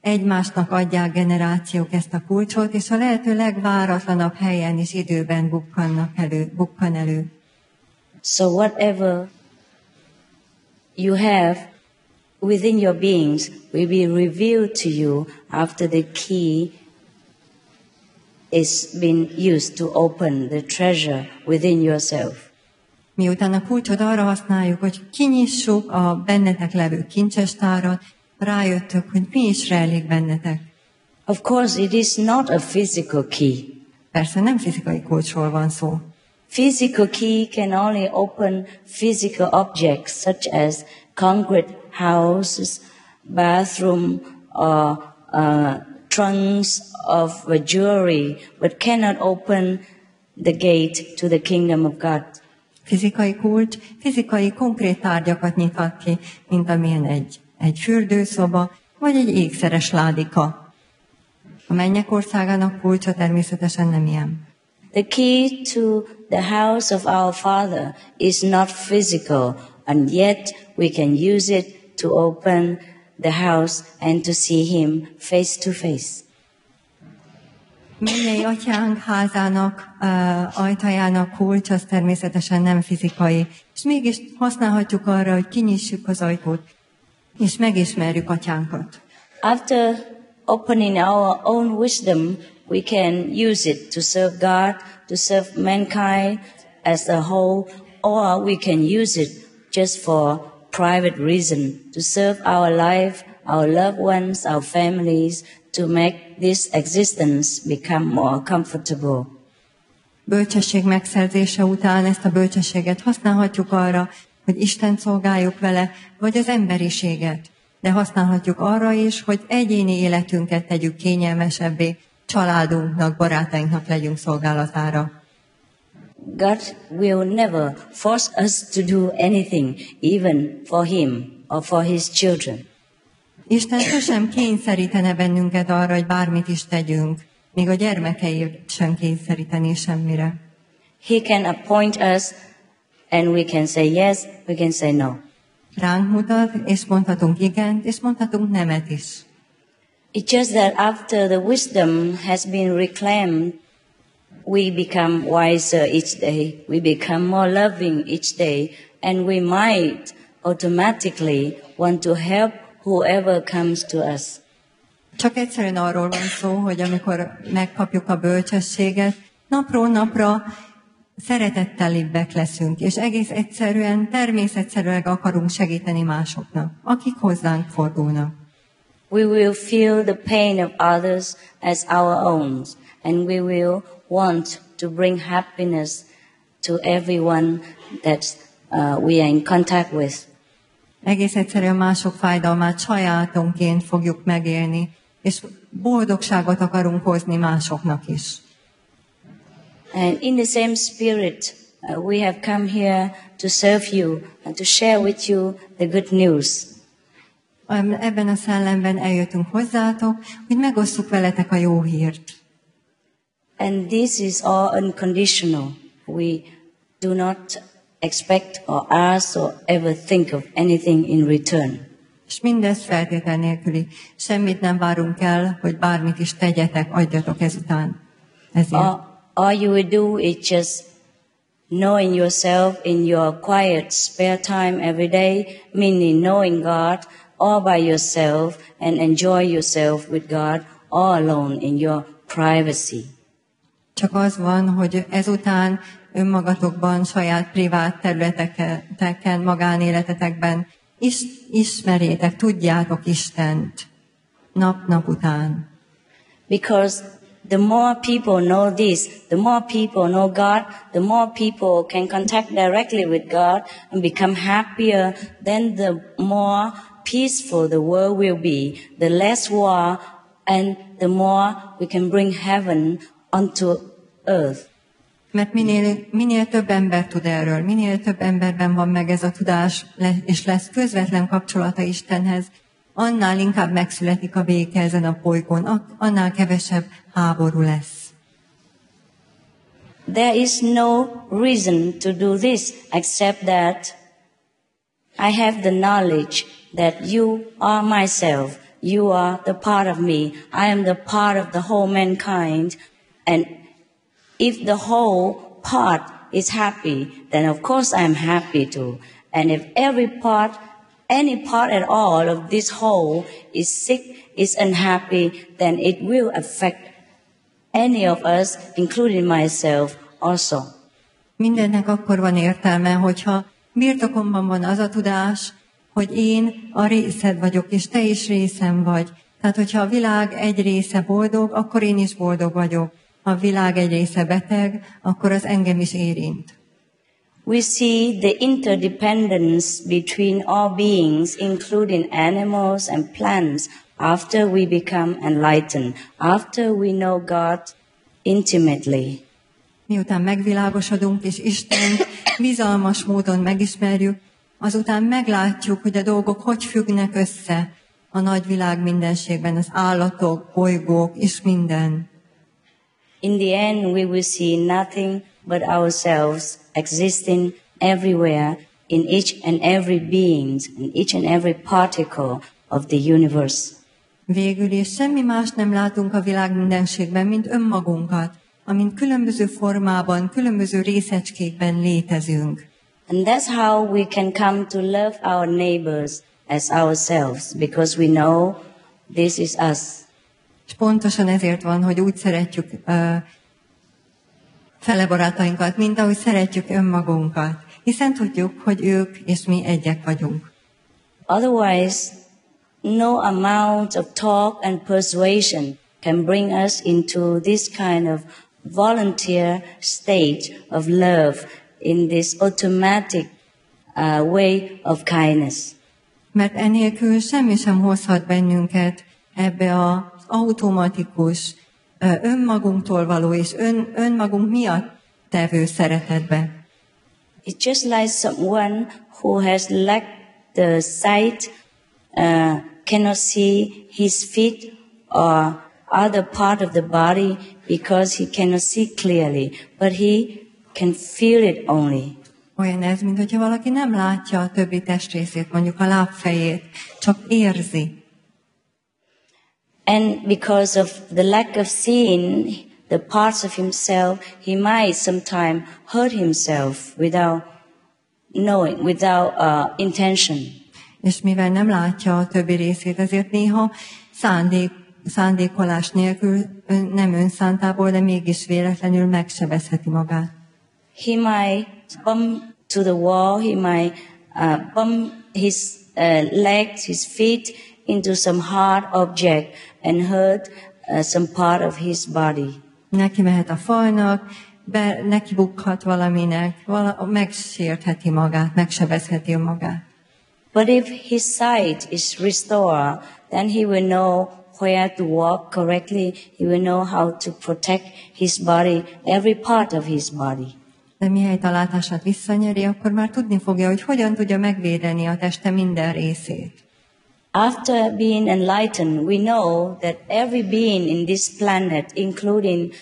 egymásnak adják generációk ezt a kulcsot, és a lehető legváratlanabb helyen és időben bukkannak elő, bukkan elő. So whatever you have within your beings will be revealed to you after the key is been used to open the treasure within yourself. Miután a kulcsot arra használjuk, hogy kinyissuk a bennetek levő kincsestárat, rájöttök, hogy mi is rejlik bennetek. Of course, it is not a physical key. Persze nem fizikai kulcsról van szó. Physical key can only open physical objects such as concrete houses, bathroom, or uh, trunks of jewelry, but cannot open the gate to the kingdom of God. Fizikai kulcs fizikai konkrét tárgyakat nyithat ki, mint amilyen egy, egy fürdőszoba, vagy egy ékszeres ládika. A mennyek országának kulcsa természetesen nem ilyen. The key to the house of our Father is not physical, and yet we can use it to open the house and to see Him face to face. Mennyei atyánk házának, ajtajának kulcs, az természetesen nem fizikai, és mégis használhatjuk arra, hogy kinyissuk az ajtót, és megismerjük atyánkat. After opening our own wisdom, we can use it to serve God, to serve mankind as a whole, or we can use it just for private reason to serve our life, our loved ones, our families, to make this existence become more comfortable. Bölcsesség megszerzése után ezt a bölcsességet használhatjuk arra, hogy Isten szolgáljuk vele, vagy az emberiséget. De használhatjuk arra is, hogy egyéni életünket tegyük kényelmesebbé, családunknak, barátainknak legyünk szolgálatára. God will never force us to do anything, even for Him or for His children. Isten sosem kényszerítene bennünket arra, hogy bármit is tegyünk, még a gyermekeért sem kényszeríteni semmire. He can appoint us and we can say yes, we can say no. Ránk mutat, és mondhatunk igent, és mondhatunk nemet is. It's just that after the wisdom has been reclaimed, we become wiser each day, we become more loving each day, and we might automatically want to help whoever comes to us. Csak egyszerűen arról van szó, hogy amikor megkapjuk a bölcsességet, napról napra szeretettelibbek leszünk, és egész egyszerűen, természetszerűen akarunk segíteni másoknak, akik hozzánk fordulnak. We will feel the pain of others as our own, and we will want to bring happiness to everyone that uh, we are in contact with. Egész egyszerűen mások fájdalmát sajátonként fogjuk megélni, és boldogságot akarunk hozni másoknak is. And in the same spirit, uh, we have come here to serve you and to share with you the good news. Ebben a szellemben eljöttünk hozzátok, hogy megosszuk veletek a jó hírt. And this is all unconditional. We do not expect or ask or ever think of anything in return. És feltétel nélküli. Semmit nem várunk el, hogy bármit is tegyetek, adjatok ezután. Ezért. All, all you will do is just knowing yourself in your quiet spare time every day, meaning knowing God all by yourself and enjoy yourself with God all alone in your privacy. Csak az van, hogy ezután önmagatokban, saját privát területeken, magánéletetekben is, ismerjétek, tudjátok Istent nap-nap után. Because the more people know this, the more people know God, the more people can contact directly with God and become happier, then the more peaceful the world will be, the less war, and the more we can bring heaven onto earth. Mert minél, minél több ember tud erről, minél több emberben van meg ez a tudás, és lesz közvetlen kapcsolata Istenhez, annál inkább megszületik a béke ezen a bolygón, annál kevesebb háború lesz. There is no reason to do this except that I have the knowledge that you are myself. You are the part of me. I am the part of the whole mankind. And if the whole part is happy, then of course I'm happy too. And if every part, any part at all of this whole is sick, is unhappy, then it will affect any of us, including myself also. Mindennek akkor van értelme, hogyha birtokomban van az a tudás, hogy én a részed vagyok, és te is részem vagy. Tehát, hogyha a világ egy része boldog, akkor én is boldog vagyok a világ egy része beteg, akkor az engem is érint. We see the interdependence between all beings, including animals and plants, after we become enlightened, after we know God intimately. Miután megvilágosodunk és Isten bizalmas módon megismerjük, azután meglátjuk, hogy a dolgok hogy függnek össze a nagy világ mindenségben, az állatok, bolygók és minden. In the end, we will see nothing but ourselves existing everywhere in each and every being, in each and every particle of the universe. Végül is semmi más nem látunk a világ mindenségben, mint önmagunkat, amint különböző formában, különböző részecskékben létezünk. And that's how we can come to love our neighbors as ourselves, because we know this is us. És pontosan ezért van, hogy úgy szeretjük uh, fele barátainkat, mint ahogy szeretjük önmagunkat. Hiszen tudjuk, hogy ők és mi egyek vagyunk. Otherwise, no amount of talk and persuasion can bring us into this kind of volunteer state of love in this automatic uh, way of kindness. Mert enélkül semmi sem hozhat bennünket ebbe a automatikus, önmagunktól való és ön, önmagunk miatt tevő szeretetbe. It's just like someone who has lacked the sight, uh, cannot see his feet or other part of the body because he cannot see clearly, but he can feel it only. Olyan ez, mint hogyha valaki nem látja a többi testrészét, mondjuk a lábfejét, csak érzi. And because of the lack of seeing the parts of himself, he might sometimes hurt himself without knowing, without uh, intention. És mivel nem látja a többi részét, ezért néha szándék, szándékolás nélkül, nem önszántából, de mégis véletlenül megsebezheti magát. He might bump to the wall, he might uh, bump his uh, legs, his feet into some hard object and hurt uh, some part of his body. Neki mehet a falnak, be, neki bukhat valaminek, vala, megsértheti magát, megsebezheti magát. But if his sight is restored, then he will know where to walk correctly. He will know how to protect his body, every part of his body. De mihelyt a látását visszanyeri, akkor már tudni fogja, hogy hogyan tudja megvédeni a teste minden részét. After being enlightened, we know that every being in this planet, including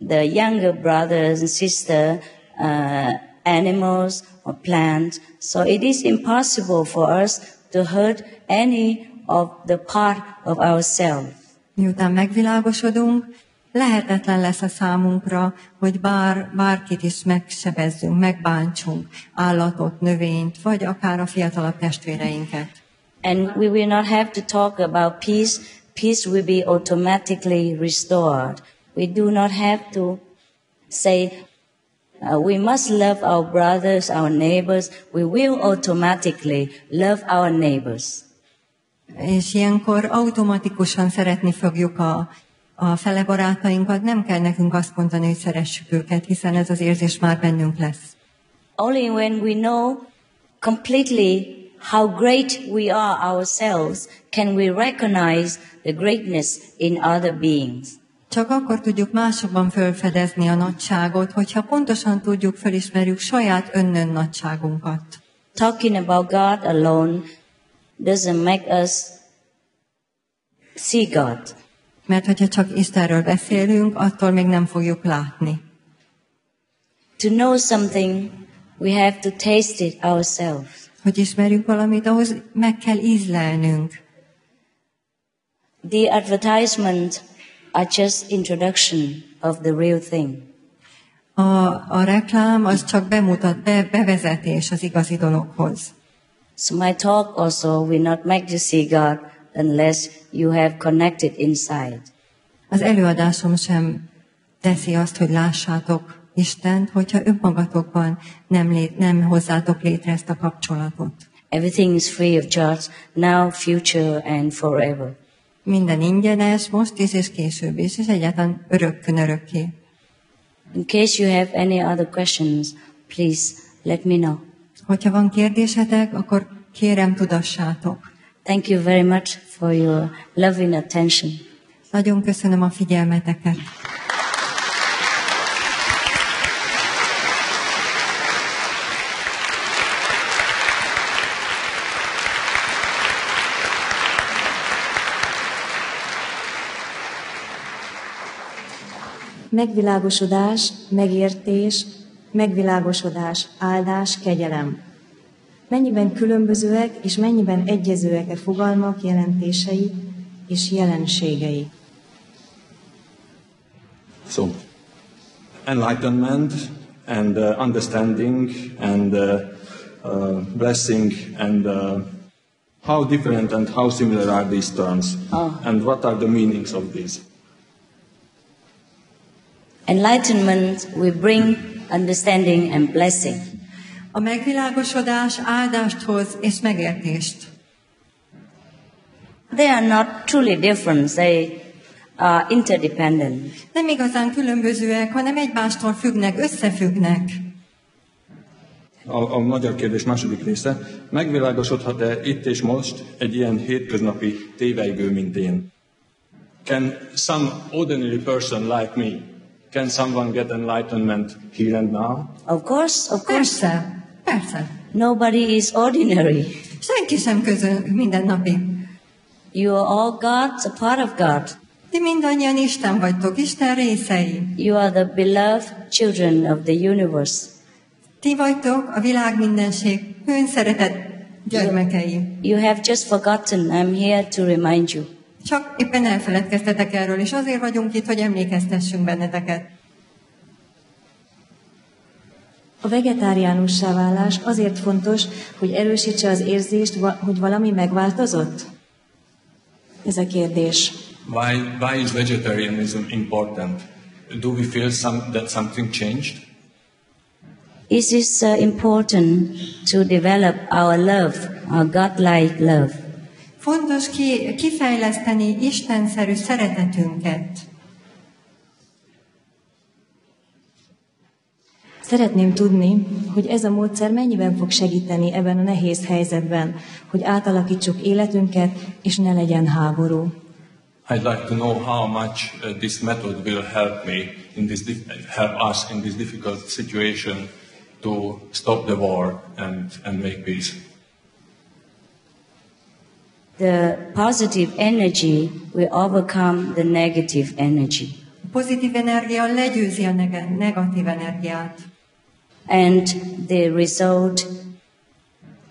the younger brothers and sisters, uh, animals or plants, so it is impossible for us to hurt any of the part of ourselves. Miután megvilágosodunk, lehetetlen lesz a számunkra, hogy bár, bárkit is megsebezzünk, megbántsunk, állatot, növényt, vagy akár a fiatalabb testvéreinket. And we will not have to talk about peace. Peace will be automatically restored. We do not have to say, uh, we must love our brothers, our neighbors. We will automatically love our neighbors. És ilyenkor automatikusan szeretni fogjuk a, a fele barátainkat, nem kell nekünk azt mondani, hogy szeressük őket, hiszen ez az érzés már bennünk lesz. Only when we know completely how great we are ourselves can we recognize the greatness in other beings. Csak akkor tudjuk másokban felfedezni a nagyságot, hogyha pontosan tudjuk, felismerjük saját önnön nagyságunkat. Talking about God alone doesn't make us see God. Mert hogyha csak Istenről beszélünk, attól még nem fogjuk látni. To know something, we have to taste it ourselves. Hogy ismerjük valamit, ahhoz meg kell ízlelnünk. The advertisement are just introduction of the real thing. A, a reklám az csak bemutat, be, bevezetés az igazi dologhoz. So my talk also will not make you see God unless you have connected inside. Az előadásom sem teszi azt, hogy lássátok Istent, hogyha önmagatokban nem, lét, nem hozzátok létre ezt a kapcsolatot. Everything is free of charge, now, future, and forever. Minden ingyenes, most is és később is, és egyáltalán örökkön örökké. In case you have any other questions, please let me know. Hogyha van kérdésetek, akkor kérem tudassátok. Thank you very much for your loving attention. Nagyon köszönöm a figyelmeteket. Megvilágosodás, megértés, megvilágosodás, áldás, kegyelem. Mennyiben különbözőek és mennyiben egyezőek e fogalmak, jelentései és jelenségei. So, enlightenment and uh, understanding and uh, uh, blessing and uh, how different and how similar are these terms Oh. and what are the meanings of these? Enlightenment will bring understanding and blessing. A megvilágosodás áldást hoz és megértést. They are not truly different, they are interdependent. Nem igazán különbözőek, hanem egymástól függnek, összefüggnek. A, a magyar kérdés második része. Megvilágosodhat-e itt és most egy ilyen hétköznapi téveigő, mint én? Can some ordinary person like me, can someone get enlightenment here and now? Of course, of course, Persze, persze. nobody is ordinary. Senki sem közön mindennapi. You are all gods, a part of God. Ti mindannyian Isten vagytok, Isten részei. You are the beloved children of the universe. Ti vagytok a világ mindenség hőn szeretett gyermekei. You have just forgotten. I'm here to remind you. Csak éppen elfeledkeztetek erről, és azért vagyunk itt, hogy emlékeztessünk benneteket. A vegetáriánussá válás azért fontos, hogy erősítse az érzést, hogy valami megváltozott? Ez a kérdés. Why, why is vegetarianism important? Do we feel some, that something changed? It is uh, important to develop our love, our godlike love. Fontos ki, kifejleszteni istenszerű szeretetünket. Szeretném tudni, hogy ez a módszer mennyiben fog segíteni ebben a nehéz helyzetben, hogy átalakítsuk életünket, és ne legyen háború. I'd like to know how much uh, this method will help me in this help us in this difficult situation to stop the war and, and make peace. The positive energy will overcome the negative energy. A pozitív energia legyőzi a neg- negatív energiát. And the result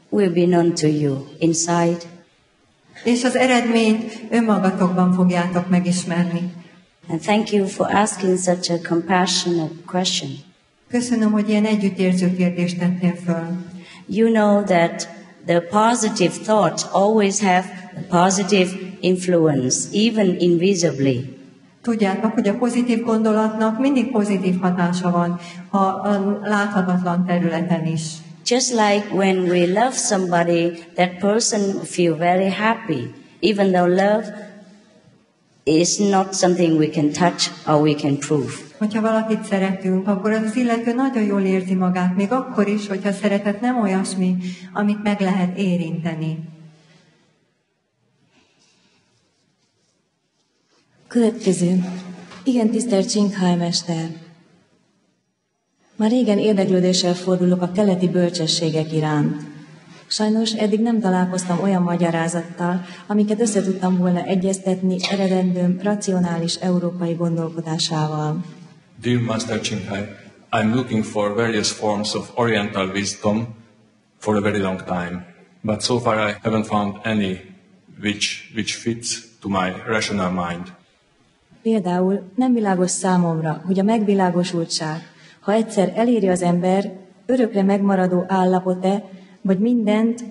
will be known to you inside És az eredményt önmagatokban fogjátok megismerni. And thank you for asking such a compassionate question. Köszönöm, hogy ilyen együttérző kérdést tettél föl. You know that the positive thoughts always have a positive influence, even invisibly. Tudjátok, hogy a pozitív gondolatnak mindig pozitív hatása van, ha láthatatlan területen is. Just like when we love somebody, that person feel very happy, even though love is not something we can touch or we can prove. Hogyha valakit szeretünk, akkor az, illető nagyon jól érzi magát, még akkor is, hogyha a szeretet nem olyasmi, amit meg lehet érinteni. Következő. Igen, tisztelt Csinkhaj mester. Már régen érdeklődéssel fordulok a keleti bölcsességek iránt. Sajnos eddig nem találkoztam olyan magyarázattal, amiket össze tudtam volna egyeztetni eredendőm racionális európai gondolkodásával. Dear Master Chinkai, I'm looking for various forms of Oriental wisdom for a very long time, but so far I haven't found any which, which fits to my rational mind. Például nem világos számomra, hogy a megvilágosultság, ha egyszer eléri az ember, örökre megmaradó állapot-e, vagy mindent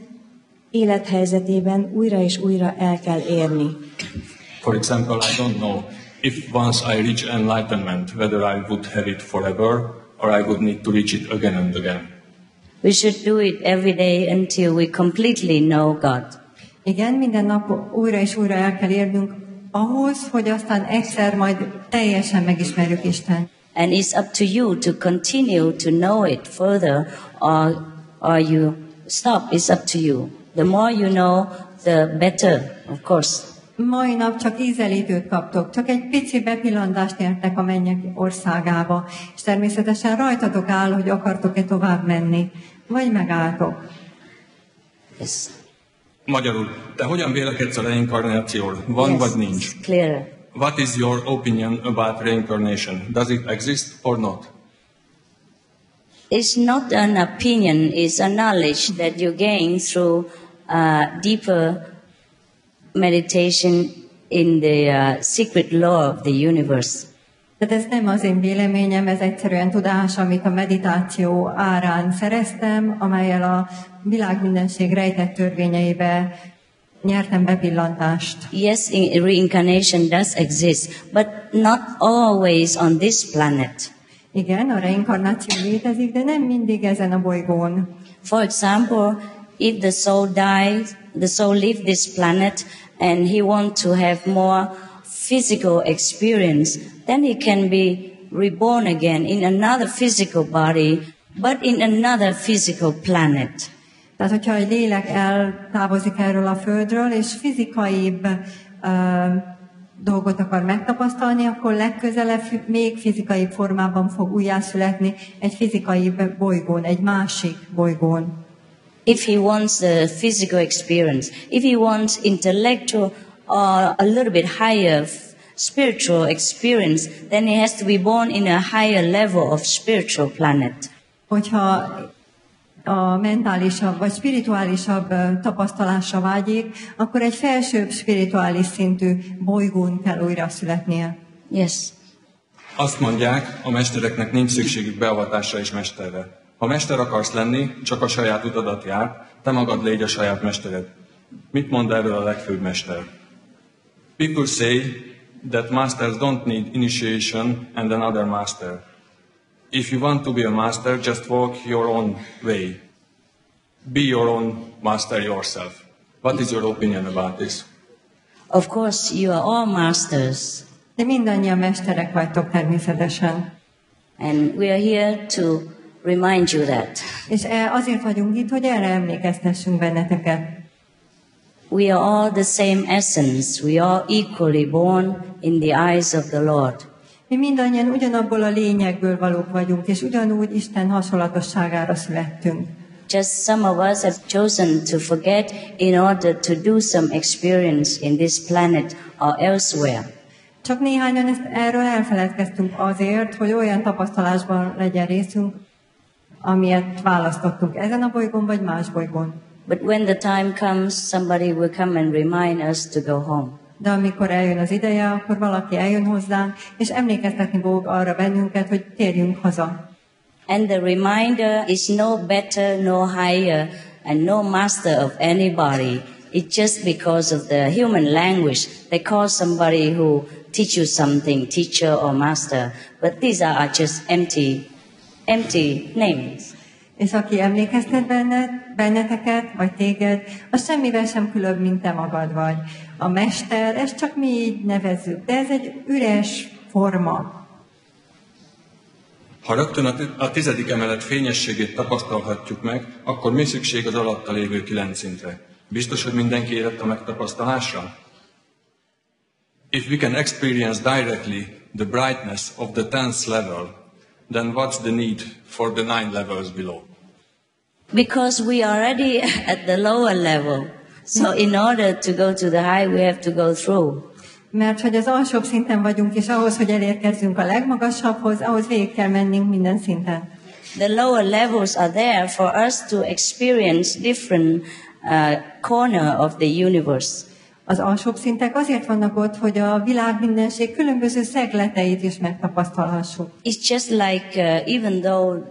élethelyzetében újra és újra el kell érni. For example, I don't know if once I reach enlightenment, whether I would have it forever or I would need to reach it again and again. We should do it every day until we completely know God. Igen, minden nap újra és újra el kell érnünk ahhoz, hogy aztán egyszer majd teljesen megismerjük Isten. And it's up to you to continue to know it further or, or you stop. It's up to you. The more you know, the better, of course. Mai nap csak ízelítőt kaptok, csak egy pici bepillantást értek a mennyek országába, és természetesen rajtatok áll, hogy akartok-e tovább menni, vagy megálltok. Yes. Magyarul, te hogyan vélekedsz a reinkarnációról? Van yes. vagy nincs? It's clearer. What is your opinion about reincarnation? Does it exist or not? It's not an opinion, it's a knowledge that you gain through uh, deeper meditation in the uh, secret law of the universe. Tehát ez nem az én véleményem, ez egyszerűen tudás, amit a meditáció árán szereztem, amelyel a világ mindenség rejtett törvényeibe nyertem bepillantást. Yes, in- reincarnation does exist, but not always on this planet. Igen, a reinkarnáció létezik, de nem mindig ezen a bolygón. For example, if the soul dies, the soul leaves this planet and he wants to have more physical experience, then he can be reborn again in another physical body, but in another physical planet. Tehát, hogyha egy lélek eltávozik erről a földről, és fizikaibb uh, dolgot akar megtapasztalni, akkor legközelebb még fizikai formában fog újjászületni egy fizikai bolygón, egy másik bolygón. If he wants the physical experience, if he wants intellectual or a little bit higher spiritual experience, then he has to be born in a higher level of spiritual planet. Hogyha a mentálisabb vagy spirituálisabb tapasztalásra vágyik, akkor egy felsőbb spirituális szintű bolygón kell újra születnie. Yes. Azt mondják, a mestereknek nincs szükségük beavatásra és mesterre. Ha mester akarsz lenni, csak a saját utadat jár, te magad légy a saját mestered. Mit mond erről a legfőbb mester? People say that masters don't need initiation and another master. If you want to be a master, just walk your own way. Be your own master yourself. What is your opinion about this? Of course, you are all masters, De mindannyian mesterek vagytok természetesen. and we are here to remind you that. És e- azért vagyunk itt, hogy erre emlékeztessünk benneteket. We are all the same essence. We are equally born in the eyes of the Lord. Mi mindannyian ugyanabból a lényegből valók vagyunk, és ugyanúgy Isten hasonlatosságára születtünk. Just some of us have chosen to forget in order to do some experience in this planet or elsewhere. Csak néhányan ezt, erről elfeledkeztünk azért, hogy olyan tapasztalásban legyen részünk, amilyet választottunk ezen a bolygón vagy más bolygón. But when the time comes, somebody will come and remind us to go home. De amikor eljön az ideje, akkor valaki eljön hozzánk, és emlékeztetni fog arra bennünket, hogy térjünk haza. And the reminder is no better, no higher, and no master of anybody. It's just because of the human language. They call somebody who teach you something, teacher or master. But these are just empty, empty names. És aki emlékeztet benned, benneteket, vagy téged, az semmivel sem különb, mint te magad vagy. A mester, ezt csak mi így nevezzük, de ez egy üres forma. Ha rögtön a ti- a tizedik emelet fényességét tapasztalhatjuk meg, akkor mi szükség az alatta lévő kilenc szintre? Biztos, hogy mindenki érett a megtapasztalásra? If we can experience directly the brightness of the tenth level, then what's the need for the nine levels below? Because we are already [LAUGHS] at the lower level. So in order to go to the high, we have to go through. Mert hogy az alsóbb szinten vagyunk, és ahhoz, hogy elérkezzünk a legmagasabbhoz, ahhoz végig kell mennünk minden szinten. The lower levels are there for us to experience different uh, corner of the universe. Az alsóbb szintek azért vannak ott, hogy a világ mindenség különböző szegleteit is megtapasztalhassuk. It's just like uh, even though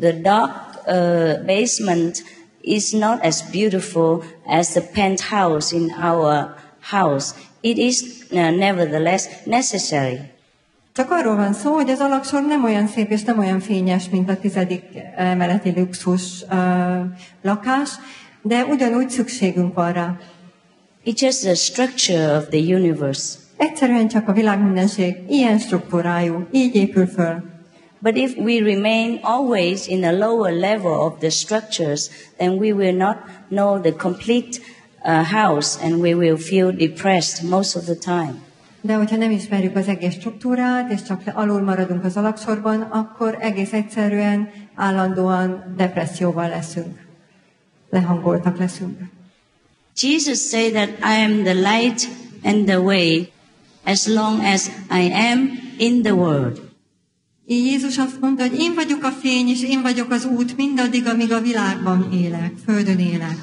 the dark uh, basement is not as beautiful as the penthouse in our house, it is uh, nevertheless necessary. Csak arról van szó, hogy az alaksor nem olyan szép és nem olyan fényes, mint a tizedik emeleti luxus uh, lakás, de ugyanúgy szükségünk van rá. It's just the structure of the universe. Egyszerűen csak a világ mindenség ilyen struktúrájú, így épül föl. But if we remain always in a lower level of the structures, then we will not know the complete uh, house and we will feel depressed most of the time. De hogyha nem ismerjük az egész struktúrát, és csak alul maradunk az alaksorban, akkor egész egyszerűen állandóan depresszióval leszünk. Lehangoltak leszünk. Jesus said that I am the light and the way as long as I am in the world. Jézus azt mondta, hogy én vagyok a fény, és én vagyok az út mindaddig, amíg a világban élek, földön élek.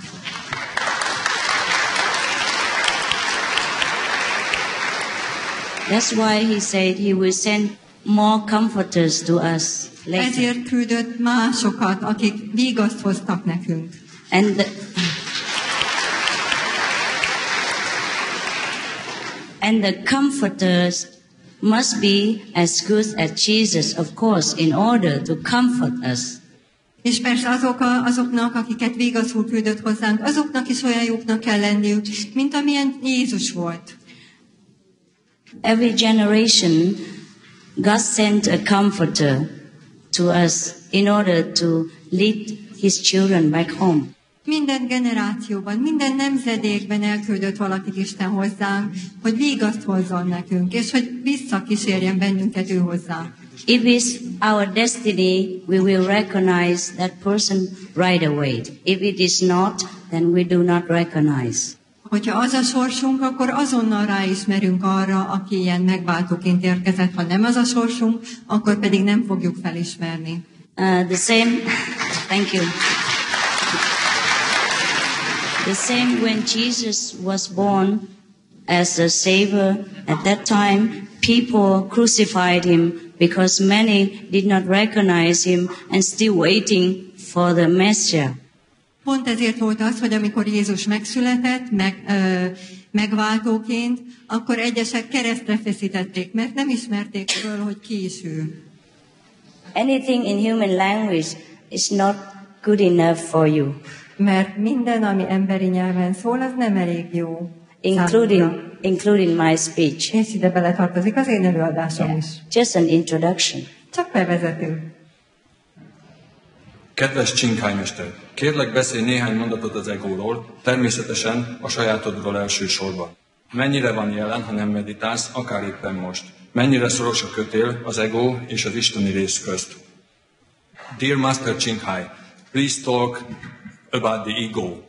That's why he said he will send more comforters to us later. Ezért küldött másokat, akik vigaszt hoztak nekünk. And the, and the comforters must be as good as Jesus, of course, in order to comfort us. És persze azok a, azoknak, akiket Végasz úr küldött hozzánk, azoknak is olyan jóknak kell lenniük, mint amilyen Jézus volt. Every generation, God sent a comforter to us in order to lead his children back home. Minden generációban, minden nemzedékben elküldött valakit Isten hozzánk, hogy vigaszt hozzon nekünk, és hogy visszakísérjen bennünket ő hozzá. If it's our destiny, we will recognize that person right away. If it is not, then we do not recognize. Hogyha az a sorsunk, akkor azonnal ráismerünk arra, aki ilyen megváltóként érkezett. Ha nem az a sorsunk, akkor pedig nem fogjuk felismerni. Uh, the same, thank you. The same when Jesus was born as a savior, at that time people crucified him because many did not recognize him and still waiting for the Messiah. Pont ezért volt az, hogy amikor Jézus megszületett, meg, ö, megváltóként, akkor egyesek keresztre feszítették, mert nem ismerték föl, hogy ki is ő. Anything in human language is not good enough for you, Mert minden, ami emberi nyelven szól, az nem elég jó. including, számunkra. including my speech. És ide beletartozik az én előadásom is. Just an introduction. Csak bevezető. Kedves csinkálymester, kérlek beszélj néhány mondatot az egóról, természetesen a sajátodról elsősorban. Mennyire van jelen, ha nem meditálsz, akár éppen most? Mennyire szoros a kötél az ego és az isteni rész közt? Dear Master Chinkai, please talk about the ego.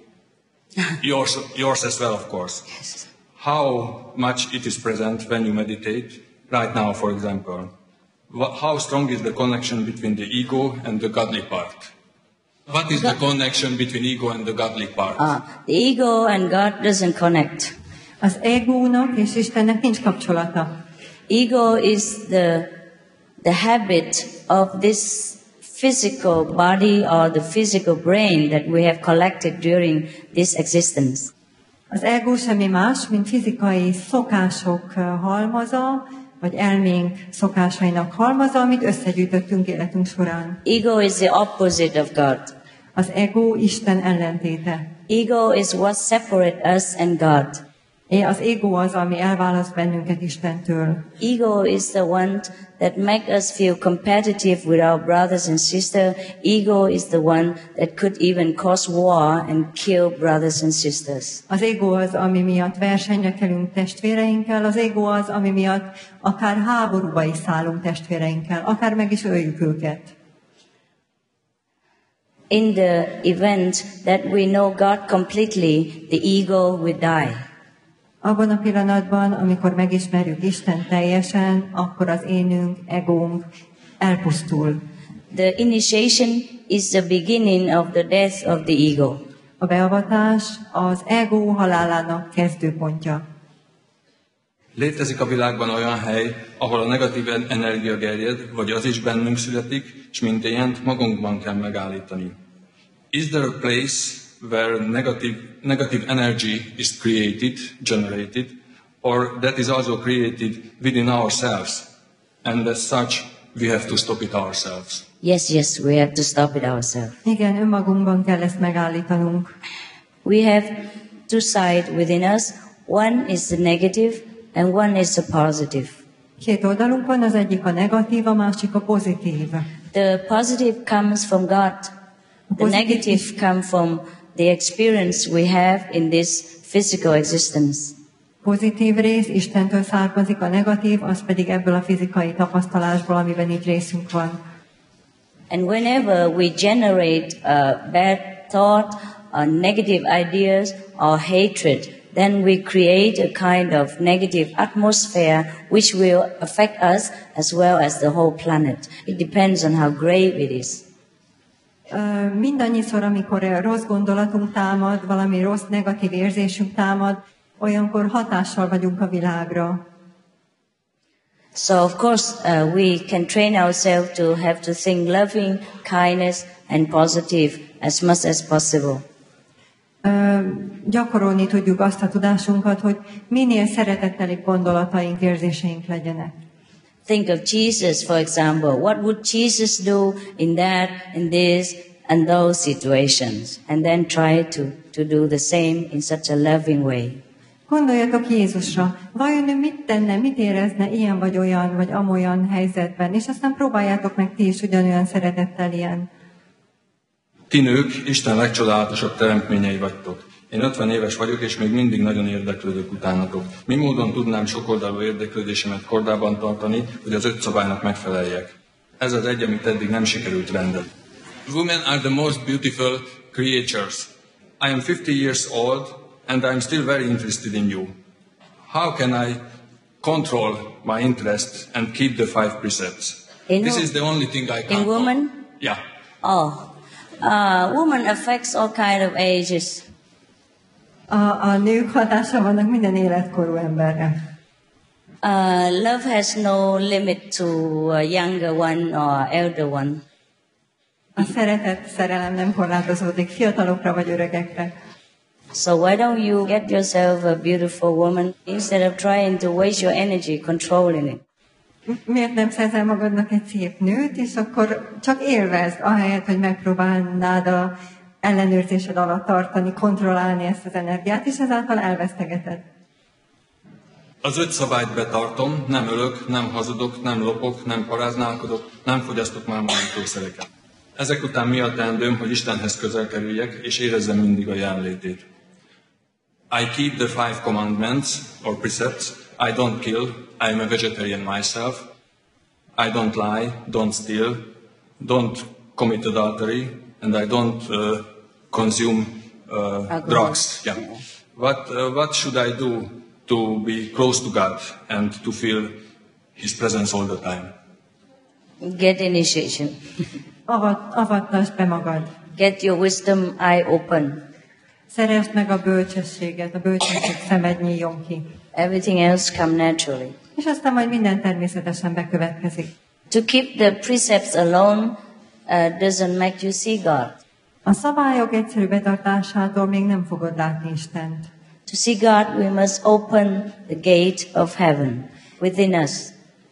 [LAUGHS] yours, yours as well, of course. Yes. How much it is present when you meditate, right now, for example. How strong is the connection between the ego and the godly part? What is the connection between ego and the godly part? Uh, the ego and God doesn't connect. Az egónak és Istennek nincs kapcsolata. Ego is the, the habit of this physical body or the physical brain that we have collected during this existence. Az ego semmi más, mint fizikai szokások halmaza, vagy elménk szokásainak halmaza, amit összegyűjtöttünk életünk során. Ego is the opposite of God. Az ego Isten ellentéte. Ego is what separates us and God. É, Az ego az, ami elválaszt bennünket Istentől. Ego is the one that make us feel competitive with our brothers and sisters. Ego is the one that could even cause war and kill brothers and sisters. Az ego az, ami miatt versenyre kelünk testvéreinkkel, az ego az, ami miatt akár háborúba is szállunk testvéreinkkel, akár meg is öljük őket. In the event that we know God completely, the ego will die. Abban a pillanatban, amikor megismerjük Isten teljesen, akkor az énünk, egónk elpusztul. The initiation is the beginning of the death of the ego. A beavatás az ego halálának kezdőpontja. Létezik a világban olyan hely, ahol a negatív en- energia gerjed, vagy az is bennünk születik, és mint ilyent magunkban kell megállítani. Is there a place where negative, negative energy is created, generated, or that is also created within ourselves, and as such we have to stop it ourselves? Yes, yes, we have to stop it ourselves. Igen, önmagunkban kell ezt megállítanunk. We have two sides within us. One is the negative and one is the positive. Két oldalunk van, az egyik a negatív, a másik a pozitív. The positive comes from God. The Positive negative comes from the experience we have in this physical existence. Pozitív rész Istentől származik, a negatív, az pedig ebből a fizikai tapasztalásból, amiben így részünk van. And whenever we generate a bad thought, or negative ideas, or hatred, then we create a kind of negative atmosphere which will affect us as well as the whole planet. It depends on how grave it is. Mindannyiszor, amikor rossz gondolatunk támad, valami rossz negatív érzésünk támad, olyankor hatással vagyunk a világra. So of course uh, we can train ourselves to have to think loving, kindness, and positive as much as possible. Ö, Gyakorolni tudjuk azt a tudásunkat, hogy minél szeretettelibb gondolataink, érzéseink legyenek. Think of Jesus, for example. What would Jesus do in that, in this, and those situations? And then try to, to do the same in such a loving way. Gondoljatok Jézusra, vajon ő mit tenne, mit érezne ilyen vagy olyan, vagy amolyan helyzetben, és aztán próbáljátok meg ti is ugyanolyan szeretettel ilyen. Ti nők Isten legcsodálatosabb teremtményei vagytok. Én 50 éves vagyok, és még mindig nagyon érdeklődök utánatok. Mi módon tudnám sokoldalú érdeklődésemet kordában tartani, hogy az öt szabálynak megfeleljek? Ez az egy, amit eddig nem sikerült rendezni. Women are the most beautiful creatures. I am 50 years old, and I'm still very interested in you. How can I control my interest and keep the five precepts? In this is the only thing I can. in woman? Yeah. Oh, uh, woman affects all kind of ages. A, a nők hatása vannak minden életkorú emberre. Uh, love has no limit to a younger one or elder one. A szeretet, szerelem nem korlátozódik fiatalokra vagy öregekre. So why don't you get yourself a beautiful woman instead of trying to waste your energy controlling it? Miért nem szerzel magadnak egy szép nőt, és akkor csak élvezd, ahelyett, hogy megpróbálnád a ellenőrzésed alatt tartani, kontrollálni ezt az energiát, és ezáltal elvesztegeted. Az öt szabályt betartom, nem ölök, nem hazudok, nem lopok, nem paráználkodok, nem fogyasztok már manítószereket. Ezek után mi a teendőm, hogy Istenhez közel kerüljek, és érezzem mindig a jelenlétét. I keep the five commandments or precepts. I don't kill. I am a vegetarian myself. I don't lie, don't steal, don't commit adultery, and I don't uh, consume uh, drugs. Yeah. What uh, what should I do to be close to God and to feel His presence all the time? Get initiation. [LAUGHS] Avat, avattasd be magad. Get your wisdom eye open. Szeresd meg a bölcsességet, a bölcsesség szemed nyíljon ki. Everything else come naturally. És aztán majd minden természetesen bekövetkezik. To keep the precepts alone uh, doesn't make you see God. A szabályok egyszerű betartásától még nem fogod látni Istent. To see God, we must open the gate of heaven within us.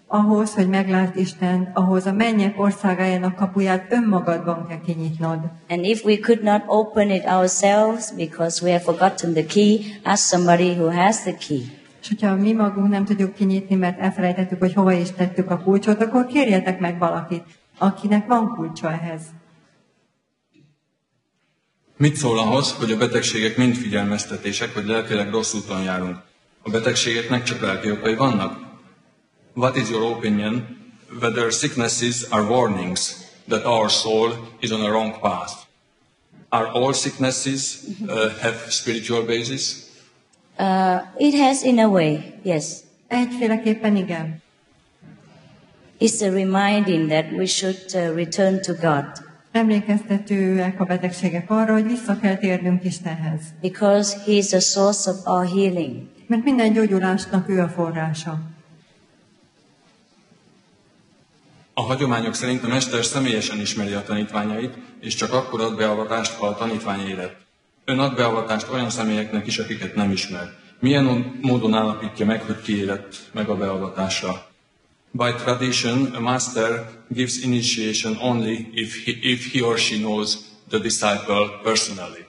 Ahhoz, hogy meglát Istent, ahhoz a mennyek országájának kapuját önmagadban kell kinyitnod. And if we could not open it ourselves because we have forgotten the key, ask somebody who has the key. És hogyha mi magunk nem tudjuk kinyitni, mert elfelejtettük, hogy hova is tettük a kulcsot, akkor kérjetek meg valakit, akinek van kulcsa ehhez. Mit szól ahhoz, hogy a betegségek mind figyelmeztetések, hogy lelkileg rossz úton járunk? A betegségeknek csak lelki okai vannak? What is your opinion whether sicknesses are warnings that our soul is on a wrong path? Are all sicknesses uh, have spiritual basis? Uh, it has in a way, yes. Egyféleképpen igen. It's a reminding that we should uh, return to God Emlékeztetőek a betegségek arra, hogy vissza kell térnünk Istenhez. because He is the source of our healing. Mert minden gyógyulásnak ő a forrása. A hagyományok szerint a mester személyesen ismeri a tanítványait, és csak akkor ad beavatást, ha a tanítvány érett. Ön ad beavatást olyan személyeknek is, akiket nem ismer. Milyen módon állapítja meg, hogy ki érett meg a beavatásra? By tradition, a master gives initiation only if he, if he or she knows the disciple personally.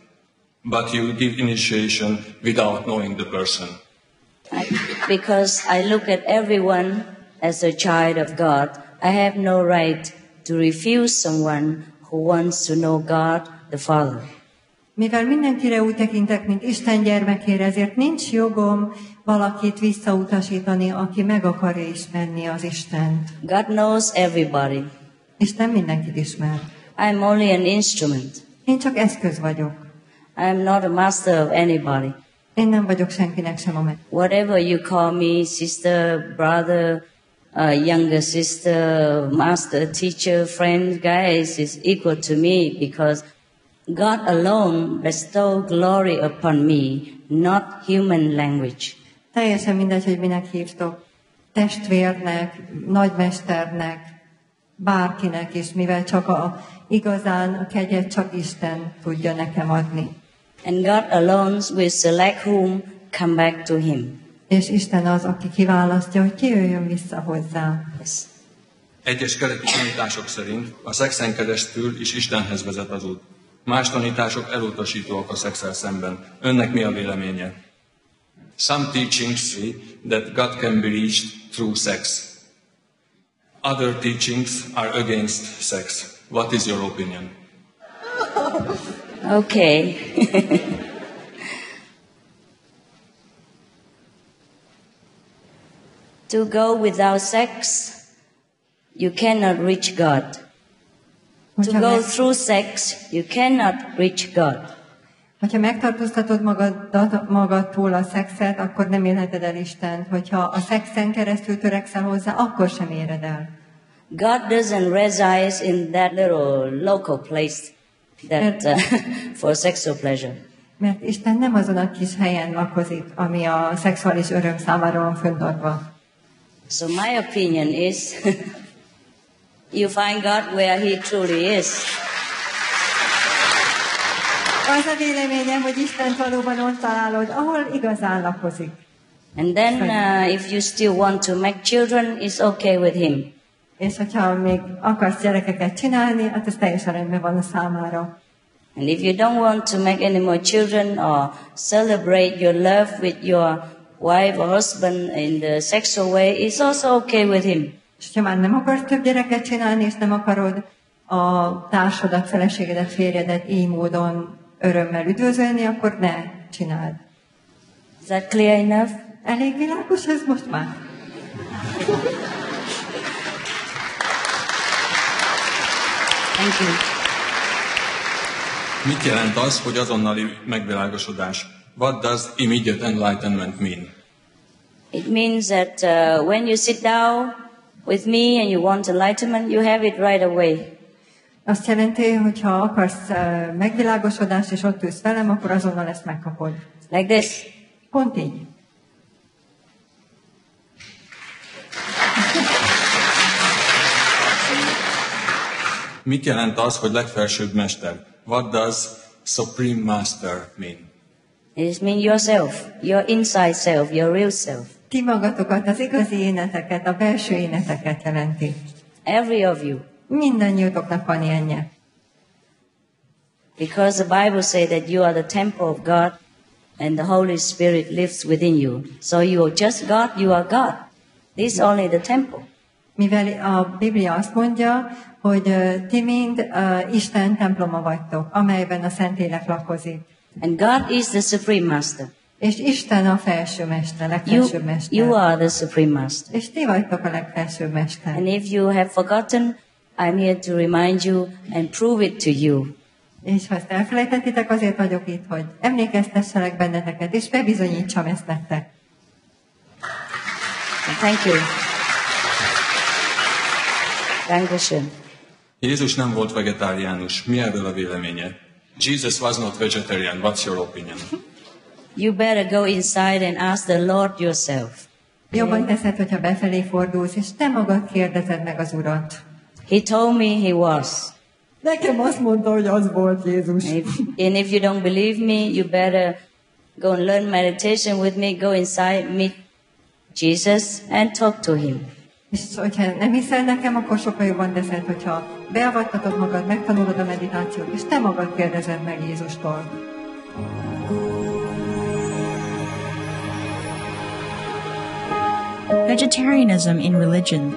But you give initiation without knowing the person. I, because I look at everyone as a child of God, I have no right to refuse someone who wants to know God the Father. Mivel mindenkire úgy tekintek, mint Isten gyermekére, ezért nincs jogom valakit visszautasítani, aki meg akarja ismerni az Istent. God knows everybody. Isten mindenkit ismer. I'm only an instrument. Én csak eszköz vagyok. I'm not a master of anybody. Én nem vagyok senkinek sem a meg. Whatever you call me, sister, brother, uh, younger sister, master, teacher, friend, guys, is equal to me because God alone bestow glory upon me, not human language. Teljesen mindegy, hogy minek hívtok. Testvérnek, nagymesternek, bárkinek is, mivel csak a igazán a kegyet csak Isten tudja nekem adni. And God alone will select whom come back to Him. És Isten az, aki kiválasztja, hogy ki jöjjön vissza hozzá. Yes. Egyes keleti tanítások szerint a szexen keresztül is Istenhez vezet az út. Más tanítások elutasítóak a szexel szemben. Önnek mi a véleménye? Some teachings say that God can be reached through sex. Other teachings are against sex. What is your opinion? [LAUGHS] Okay. [LAUGHS] to go without sex, you cannot reach God. To Hogyha, go meg, through sex, you cannot reach God. hogyha megtartóztatod magadat, magadtól a szexet, akkor nem élheted el Istent. Hogyha a szexen keresztül törekszel hozzá, akkor sem éred el. God doesn't reside in that little local place that uh, [LAUGHS] for sexual pleasure. Mert Isten nem azon a kis helyen lakozik, ami a szexuális öröm számára van föntartva. So my opinion is [LAUGHS] you find God where he truly is. Az a véleményem, hogy Isten valóban ott találod, ahol igazán lakozik. And then uh, if you still want to make children, it's okay with him. És hogyha még akarsz gyerekeket csinálni, hát ez teljesen rendben van a számára. And if you don't want to make any more children or celebrate your love with your wife or husband in the sexual way, it's also okay with him. És ha már nem akarsz több gyereket csinálni, és nem akarod a társadat, feleségedet, férjedet így módon örömmel üdvözölni, akkor ne csináld. Is that clear enough? Elég világos ez most már? Thank you. Mit jelent az, hogy azonnali megvilágosodás? What does immediate enlightenment mean? It means that uh, when you sit down with me and you want enlightenment, you have it right away. Azt jelenti, hogy ha akarsz uh, megvilágosodást, és ott ülsz velem, akkor azonnal ezt megkapod. Like this. Pont így. Mit jelent az, hogy legfelsőbb mester? What does supreme master mean? It means yourself, your inside self, your real self. Ti magatokat, az igazi éneteket, a belső éneteket jelenti. Every of you. Mindannyiótoknak van ilyenje. Because the Bible says that you are the temple of God and the Holy Spirit lives within you. So you are just God, you are God. This is only the temple. Mivel a Biblia azt mondja, hogy ti mind ö, Isten temploma vagytok, amelyben a Szentlélek lakozik. And God is the supreme master. És Isten a felső mester, You, legfelsőbb mester. you are the supreme master. És ti vagytok a legfelsőbb mester. And if you have forgotten, I'm here to remind you and prove it to you. És ha ezt elfelejtettitek, azért vagyok itt, hogy emlékeztesselek benneteket, és bebizonyítsam ezt nektek. Thank you. Dankeschön. Jézus nem volt vegetáriánus. Mi erről a véleménye? Jesus was not vegetarian. What's your opinion? You better go inside and ask the Lord yourself. Jobban teszed, hogyha befelé fordulsz, és te magad kérdezed meg az Urat. He told me he was. Nekem azt mondta, hogy az volt Jézus. If, and if you don't believe me, you better go and learn meditation with me, go inside, meet Jesus, and talk to him. És hogyha nem hiszel nekem, akkor sokkal jobban teszed, hogyha beavattatod magad, megtanulod a meditációt, és te magad kérdezed meg Jézustól. Vegetarianism in religion.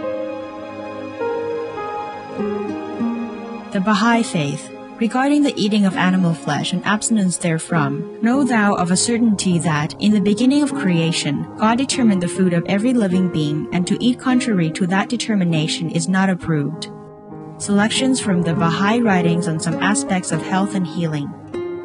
The Baha'i Faith. Regarding the eating of animal flesh and abstinence therefrom, know thou of a certainty that, in the beginning of creation, God determined the food of every living being, and to eat contrary to that determination is not approved. Selections from the Baha'i writings on some aspects of health and healing.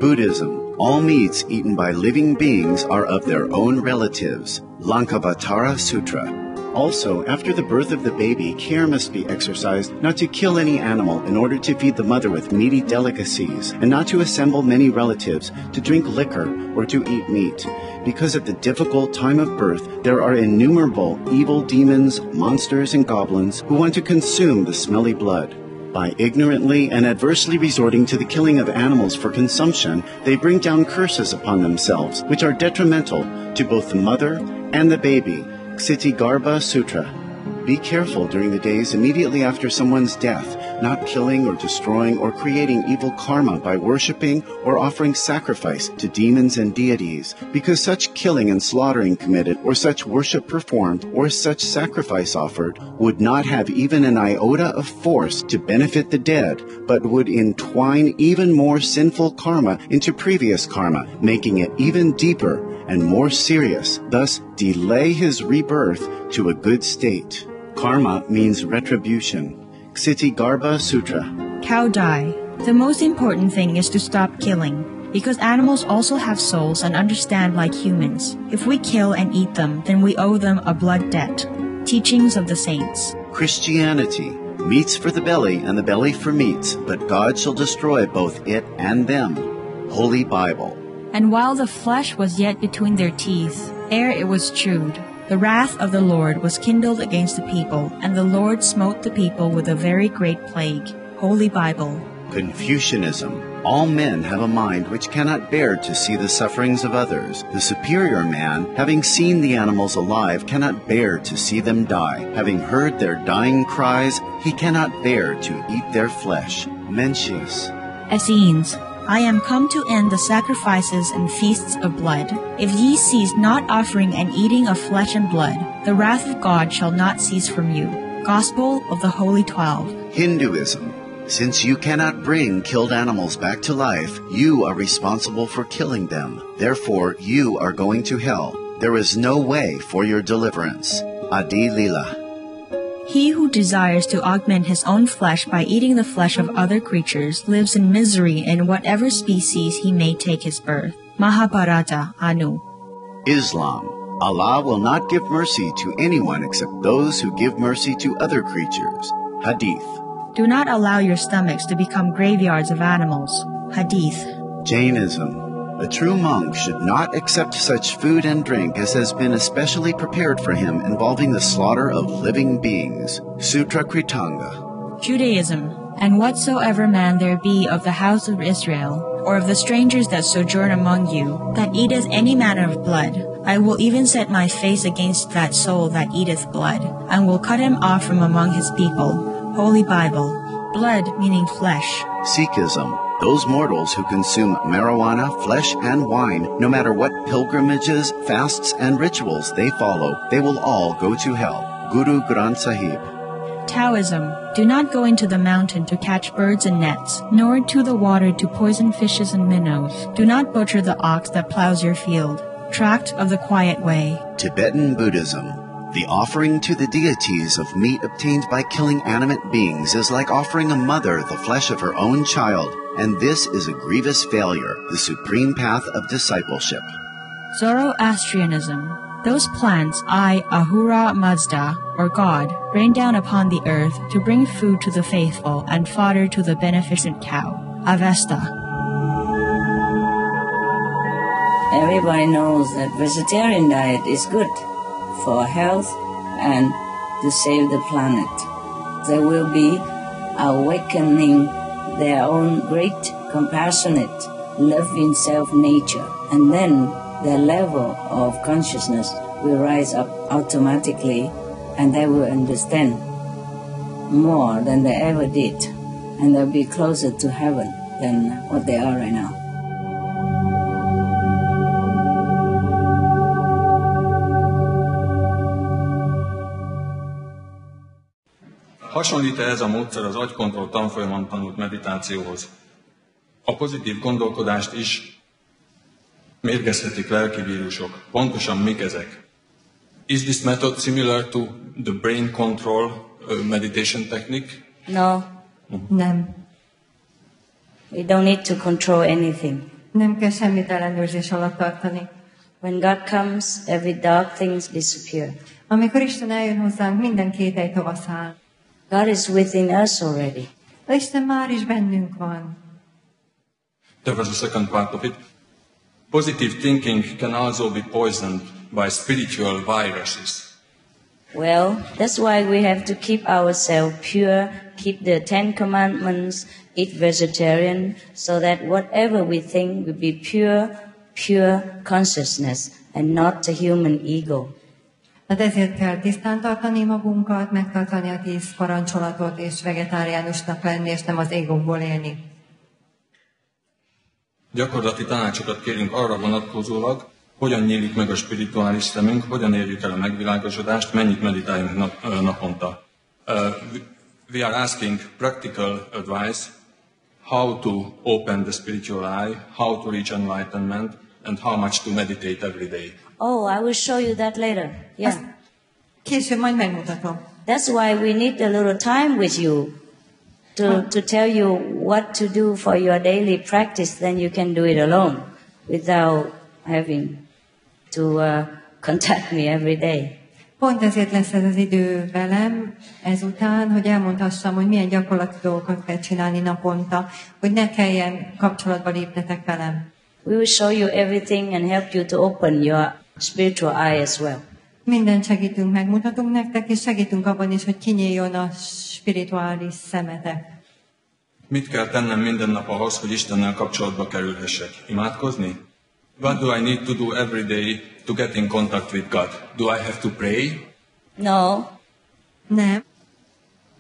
Buddhism. All meats eaten by living beings are of their own relatives. Lankavatara Sutra. Also, after the birth of the baby, care must be exercised not to kill any animal in order to feed the mother with meaty delicacies, and not to assemble many relatives to drink liquor or to eat meat. Because at the difficult time of birth, there are innumerable evil demons, monsters, and goblins who want to consume the smelly blood. By ignorantly and adversely resorting to the killing of animals for consumption, they bring down curses upon themselves, which are detrimental to both the mother and the baby. Ksiti Sutra. Be careful during the days immediately after someone's death, not killing or destroying or creating evil karma by worshipping or offering sacrifice to demons and deities, because such killing and slaughtering committed, or such worship performed, or such sacrifice offered, would not have even an iota of force to benefit the dead, but would entwine even more sinful karma into previous karma, making it even deeper and more serious, thus delay his rebirth to a good state. Karma means retribution. Ksiti Sutra. Cow die. The most important thing is to stop killing, because animals also have souls and understand like humans. If we kill and eat them, then we owe them a blood debt. Teachings of the Saints. Christianity. Meats for the belly and the belly for meats, but God shall destroy both it and them. Holy Bible. And while the flesh was yet between their teeth, ere it was chewed, the wrath of the Lord was kindled against the people, and the Lord smote the people with a very great plague. Holy Bible. Confucianism. All men have a mind which cannot bear to see the sufferings of others. The superior man, having seen the animals alive, cannot bear to see them die. Having heard their dying cries, he cannot bear to eat their flesh. Mencius. Essenes. I am come to end the sacrifices and feasts of blood. If ye cease not offering and eating of flesh and blood, the wrath of God shall not cease from you. Gospel of the Holy Twelve. Hinduism. Since you cannot bring killed animals back to life, you are responsible for killing them. Therefore, you are going to hell. There is no way for your deliverance. Adi Lila. He who desires to augment his own flesh by eating the flesh of other creatures lives in misery in whatever species he may take his birth. Mahabharata Anu. Islam. Allah will not give mercy to anyone except those who give mercy to other creatures. Hadith. Do not allow your stomachs to become graveyards of animals. Hadith. Jainism. A true monk should not accept such food and drink as has been especially prepared for him involving the slaughter of living beings. Sutra Kritanga. Judaism. And whatsoever man there be of the house of Israel, or of the strangers that sojourn among you, that eateth any manner of blood, I will even set my face against that soul that eateth blood, and will cut him off from among his people. Holy Bible. Blood meaning flesh. Sikhism. Those mortals who consume marijuana, flesh, and wine, no matter what pilgrimages, fasts, and rituals they follow, they will all go to hell. Guru Granth Sahib. Taoism. Do not go into the mountain to catch birds and nets, nor to the water to poison fishes and minnows. Do not butcher the ox that plows your field. Tract of the Quiet Way. Tibetan Buddhism. The offering to the deities of meat obtained by killing animate beings is like offering a mother the flesh of her own child, and this is a grievous failure, the supreme path of discipleship. Zoroastrianism. Those plants I, Ahura Mazda, or God, rain down upon the earth to bring food to the faithful and fodder to the beneficent cow. Avesta. Everybody knows that vegetarian diet is good for health and to save the planet. They will be awakening their own great compassionate love in self nature and then their level of consciousness will rise up automatically and they will understand more than they ever did and they'll be closer to heaven than what they are right now. Hasonlít ez a módszer az agykontroll tanfolyamon tanult meditációhoz. A pozitív gondolkodást is mérgezhetik lelki vírusok. Pontosan mik ezek? Is this method similar to the brain control meditation technique? No, Nem. we don't need to control anything. Nem kell semmit ellenőrzés alatt tartani. When God comes, every dark things disappear. Amikor Isten eljön hozzánk, minden kételj tavaszáll. God is within us already. Isten már is bennünk van. There was a second part of it. Positive thinking can also be poisoned by spiritual viruses. Well, that's why we have to keep ourselves pure, keep the Ten Commandments, eat vegetarian, so that whatever we think will be pure, pure consciousness and not the human ego. Hát ezért kell tisztán tartani magunkat, megtartani a tíz parancsolatot, és vegetáriánusnak lenni, és nem az égóból élni. Gyakorlati tanácsokat kérünk arra vonatkozólag, hogyan nyílik meg a spirituális szemünk, hogyan érjük el a megvilágosodást, mennyit meditáljunk nap, naponta. Uh, we are asking practical advice how to open the spiritual eye, how to reach enlightenment, and how much to meditate every day. Oh, I will show you that later. Yeah. Később majd megmutatom. That's why we need a little time with you to, to tell you what to do for your daily practice. Then you can do it alone without having to uh, [LAUGHS] contact me every day. Pont ezért lesz ez az idő velem ezután, hogy elmondhassam, hogy milyen gyakorlati dolgokat kell csinálni naponta, hogy ne kelljen kapcsolatba lépnetek velem. We will show you everything and help you to open your spiritual eye as well. Mindent segítünk, megmutatunk nektek, és segítünk abban is, hogy kinyíljon a spirituális szemetek. Mit kell tennem minden nap ahhoz, hogy Istennel kapcsolatba kerülhessek? Imádkozni? What do I need to do every day to get in contact with God? Do I have to pray? No, Nem.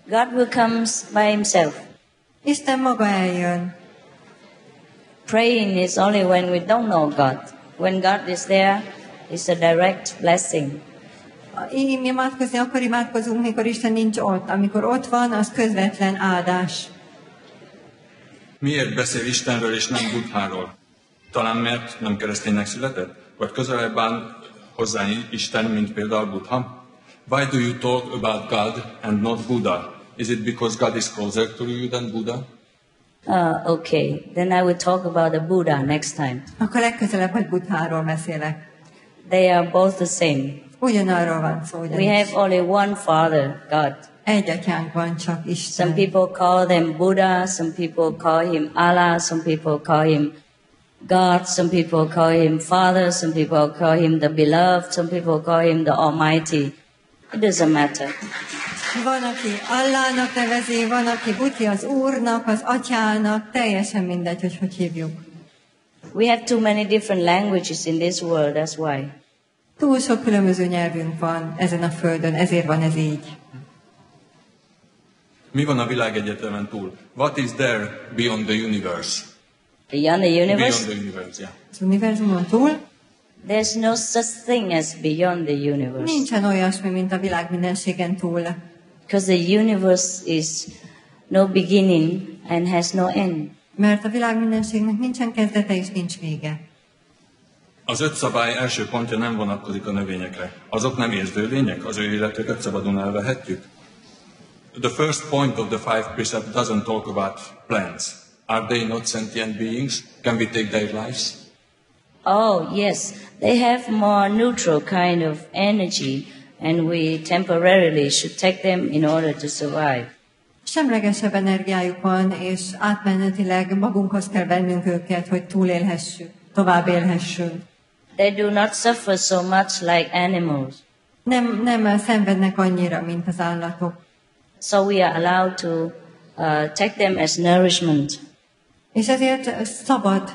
God will come by himself. Isten maga eljön. Praying is only when we don't know God. When God is there, it's a direct blessing. Így imádkozni, akkor imádkozunk, mikor Isten nincs ott. Amikor ott van, az közvetlen áldás. Miért beszél Istenről és nem Buddháról? Talán mert nem kereszténynek született? Vagy közelebb áll hozzá Isten, mint például Buddha? Why do you talk about God and not Buddha? Is it because God is closer to you than Buddha? Uh, okay, then I will talk about the Buddha next time. Akkor legközelebb, hogy Buddháról beszélek. They are both the same. Ugyanarról van szó, We have only one Father, God. Egy atyánk van csak, Some people call them Buddha, some people call him Allah, some people call him God, some people call him Father, some people call him the Beloved, some people call him the Almighty. It doesn't matter. Van, aki Allának nevezi, van, aki Buti az Úrnak, az Atyának, teljesen mindegy, hogy hogy hívjuk. We have too many different languages in this world, that's why. Túl sok különböző nyelvünk van ezen a földön, ezért van ez így. Mi van a világegyetemen túl? What is there beyond the universe? Beyond the Beyond universe, the universe, yeah. Az univerzumon túl there's no such thing as beyond the universe. nincsen olyasmi, mint a világ mindenségen túl. Because the universe is no beginning and has no end. Mert a világ mindenségnek nincsen kezdete és nincs vége. Az öt szabály első pontja nem vonatkozik a növényekre. Azok nem érző lények, az ő életüket szabadon elvehetjük. The first point of the five precept doesn't talk about plants. Are they not sentient beings? Can we take their lives? Oh, yes, they have more neutral kind of energy, and we temporarily should take them in order to survive. Semlegesebb energiájuk van, és átmenetileg magunkhoz kell vennünk őket, hogy túlélhessük, tovább élhessünk. They do not suffer so much like animals, Nem, nem szenvednek annyira, mint az állatok. so we are allowed to uh, take them as nourishment. És ezért szabad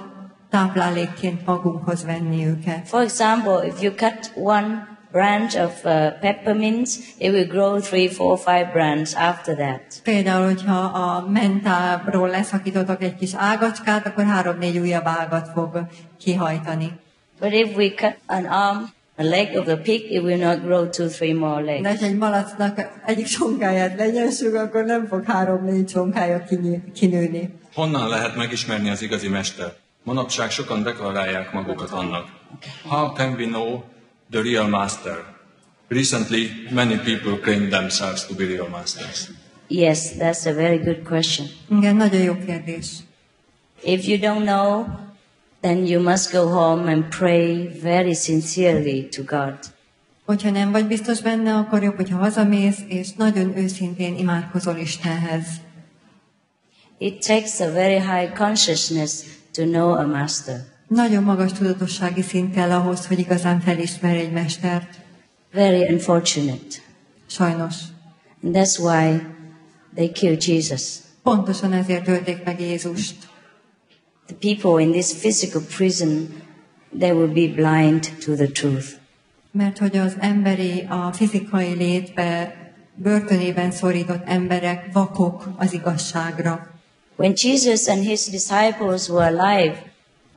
táplálékként magunkhoz venni őket. For example, if you cut one branch of uh, peppermint, it will grow three, four, five branches after that. Például, hogyha a mentábról leszakítotok egy kis ágacskát, akkor három-négy újabb ágat fog kihajtani. But if we cut an arm, a leg of the pig, it will not grow two, three more De legs. ha egy malacnak egyik sonkáját legyessük, akkor nem fog három-négy sonkája kinyí- kinőni. Honnan lehet megismerni az igazi mester? Manapság sokan deklarálják magukat annak. How can we know the real master? Recently, many people claim themselves to be real masters. Yes, that's a very good question. Igen, nagyon jó kérdés. If you don't know, then you must go home and pray very sincerely to God. Hogyha nem vagy biztos benne, akkor jobb, hogyha hazamész, és nagyon őszintén imádkozol Istenhez. It takes a very high consciousness to know a master. Nagyon magas tudatossági szint kell ahhoz, hogy igazán felismerj egy mestert. Very unfortunate. Sajnos. And that's why they killed Jesus. Pontosan ezért ölték meg Jézust. The people in this physical prison, they will be blind to the truth. Mert hogy az emberi, a fizikai létbe, börtönében szorított emberek vakok az igazságra. When Jesus and his disciples were alive,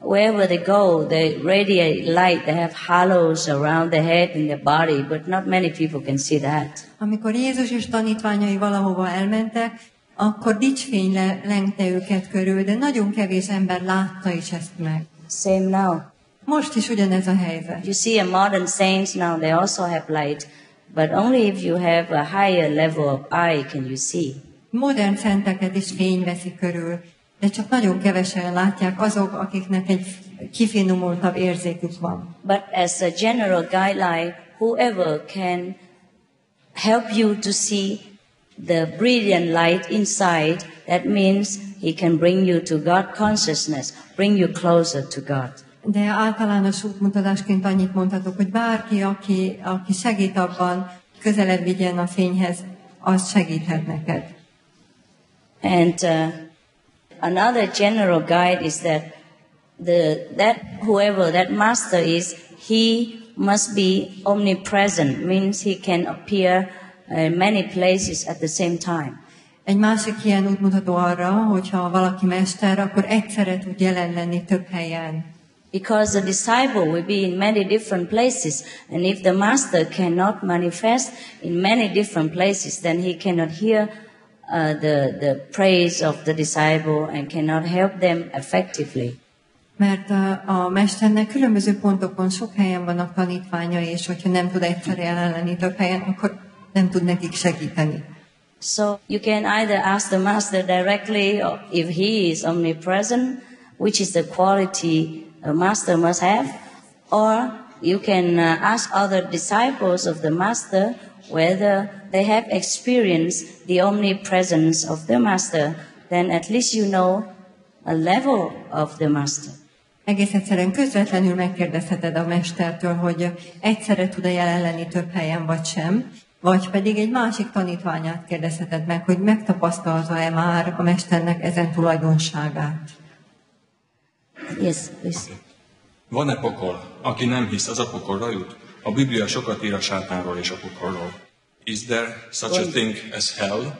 wherever they go, they radiate light. They have halos around their head and their body, but not many people can see that. Amikor Jézus és tanítványai valahova elmentek, akkor dicsfény le- lengte őket körül, de nagyon kevés ember látta is ezt meg. Same now. Most is ugyanez a helyzet. You see, a modern saints now, they also have light, but only if you have a higher level of eye can you see. Modern szenteket is fény veszi körül, de csak nagyon kevesen látják azok, akiknek egy kifinomultabb érzékük van. But as a general guideline, whoever can help you to see the brilliant light inside, that means he can bring you to God consciousness, bring you closer to God. De általános útmutatásként annyit mondhatok, hogy bárki, aki, aki segít abban, közelebb vigyen a fényhez, az segíthet neked. And uh, another general guide is that the that whoever that master is, he must be omnipresent, means he can appear in many places at the same time. Egy másik ilyen útmutató arra, hogyha valaki mester, akkor egyszerre tud jelen lenni több helyen. Because the disciple will be in many different places, and if the master cannot manifest in many different places, then he cannot hear uh, the, the praise of the disciple and cannot help them effectively. Mert a, a mesternek különböző pontokon sok helyen vannak és hogyha nem tud egyszerre jelen lenni több helyen, akkor nem tud nekik segíteni. So you can either ask the master directly or if he is omnipresent, which is the quality a master must have, or you can uh, ask other disciples of the master whether they have experienced the omnipresence of the master, then at least you know a level of the master. Egész egyszerűen közvetlenül megkérdezheted a mestertől, hogy egyszerre tud-e jelen lenni több helyen, vagy sem, vagy pedig egy másik tanítványát kérdezheted meg, hogy megtapasztalta-e már a mesternek ezen tulajdonságát. Yes, please. Van-e pokol? Aki nem hisz, az a pokolra jut? A Biblia sokat ír a sátánról és a pokolról. Is there such a thing as hell?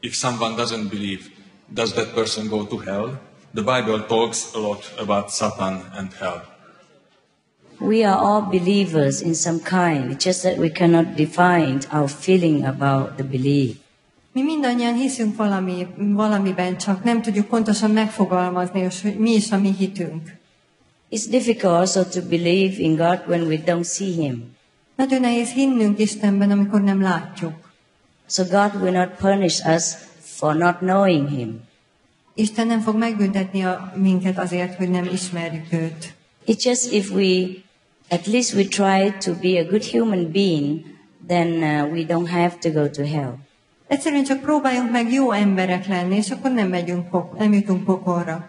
If someone doesn't believe, does that person go to hell? The Bible talks a lot about Satan and hell. We are all believers in some kind, it's just that we cannot define our feeling about the belief. Mi mindannyian hiszünk valami, valamiben, csak nem tudjuk pontosan megfogalmazni, hogy mi is a mi hitünk. It's difficult also to believe in God when we don't see Him. Nagyon nehéz hinnünk Istenben, amikor nem látjuk. So God will not punish us for not knowing Him. Isten nem fog megbüntetni a, minket azért, hogy nem ismerjük őt. It's just if we, at least we try to be a good human being, then uh, we don't have to go to hell. Egyszerűen csak próbáljunk meg jó emberek lenni, és akkor nem megyünk, nem jutunk pokolra.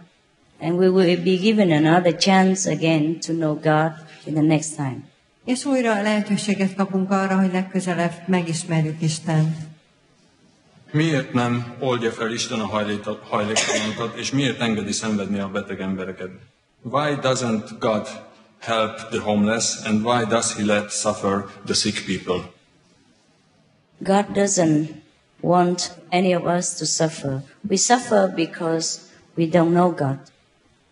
And we will be given another chance again to know God in the next time. És újra lehetőséget kapunk arra, hogy legközelebb megismerjük Istent. Miért nem oldja fel Isten a hajléta- hajléktalanokat, és miért engedi szenvedni a beteg embereket? Why doesn't God help the homeless, and why does He let suffer the sick people? God doesn't want any of us to suffer. We suffer because we don't know God.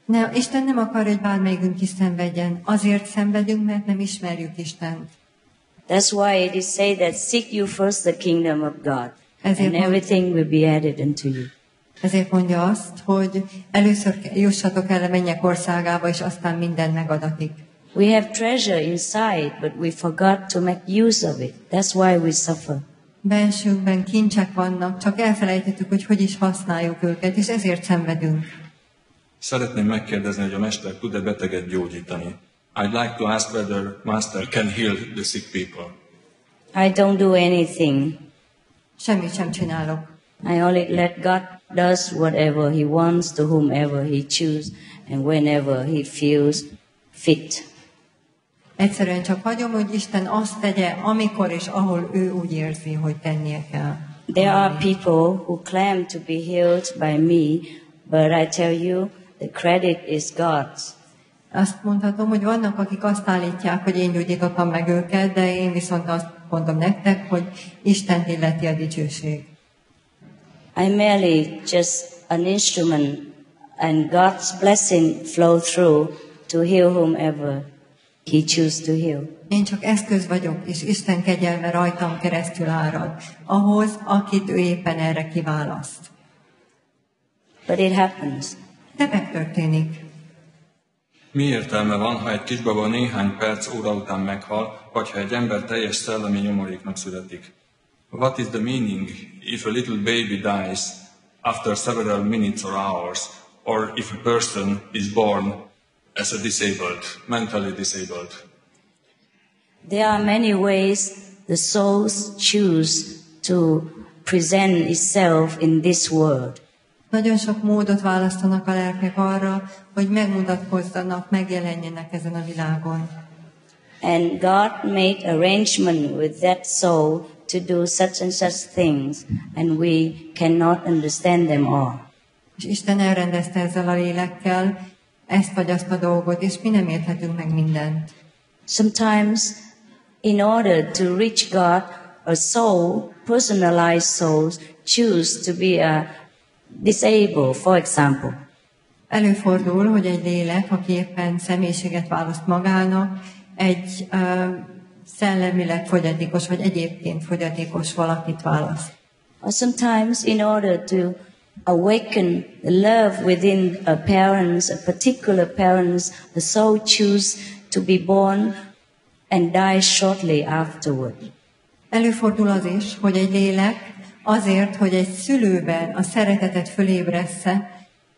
Ne, Isten nem akar, hogy bármelyikünk is szenvedjen. Azért szenvedünk, mert nem ismerjük Istent. That's why it is said that seek you first the kingdom of God, Ezért and mond- everything will be added unto you. Ezért mondja azt, hogy először jussatok el a mennyek országába, és aztán minden megadatik. We have treasure inside, but we forgot to make use of it. That's why we suffer. Bensőnkben kincsek vannak, csak elfelejtettük, hogy hogy is használjuk őket, és ezért szenvedünk. Szeretném megkérdezni, hogy a Mester tud-e beteget gyógyítani. I'd like to ask whether Master can heal the sick people. I don't do anything. Semmit sem csinálok. I only let God does whatever He wants to whomever He chooses and whenever He feels fit. Egyszerűen csak hagyom, hogy Isten azt tegye, amikor és ahol ő úgy érzi, hogy tennie kell. There are people who claim to be healed by me, but I tell you, the credit is God's. Azt mondhatom, hogy vannak, akik azt állítják, hogy én gyógyítottam meg őket, de én viszont azt mondom nektek, hogy Isten illeti a dicsőség. I'm merely just an instrument, and God's blessing flow through to heal whomever He chooses to heal. Én csak eszköz vagyok, és Isten kegyelme rajtam keresztül árad, ahhoz, akit ő éppen erre kiválaszt. But it happens. De megtörténik. Mi értelme van, ha egy kisbaba néhány perc óra után meghal, vagy ha egy ember teljes szellemi nyomoréknak születik? What is the meaning if a little baby dies after several minutes or hours, or if a person is born as a disabled, mentally disabled? There are many ways the souls choose to present itself in this world. Nagyon sok módot választanak a lelkek arra, hogy megmutatkozzanak, megjelenjenek ezen a világon. And God made arrangement with that soul to do such and such things, and we cannot understand them all. És Isten elrendezte ezzel a lélekkel ezt vagy azt a dolgot, és mi nem érthetünk meg mindent. Sometimes, in order to reach God, a soul, personalized souls, choose to be a disabled, for example. Előfordul, hogy egy lélek, aki éppen személyiséget választ magának, egy ö, szellemileg fogyatékos, vagy egyébként fogyatékos valakit választ. Or sometimes, in order to awaken the love within a parents, a particular parents, the soul choose to be born and die shortly afterward. Előfordul az is, hogy egy lélek azért, hogy egy szülőben a szeretetet fölébressze,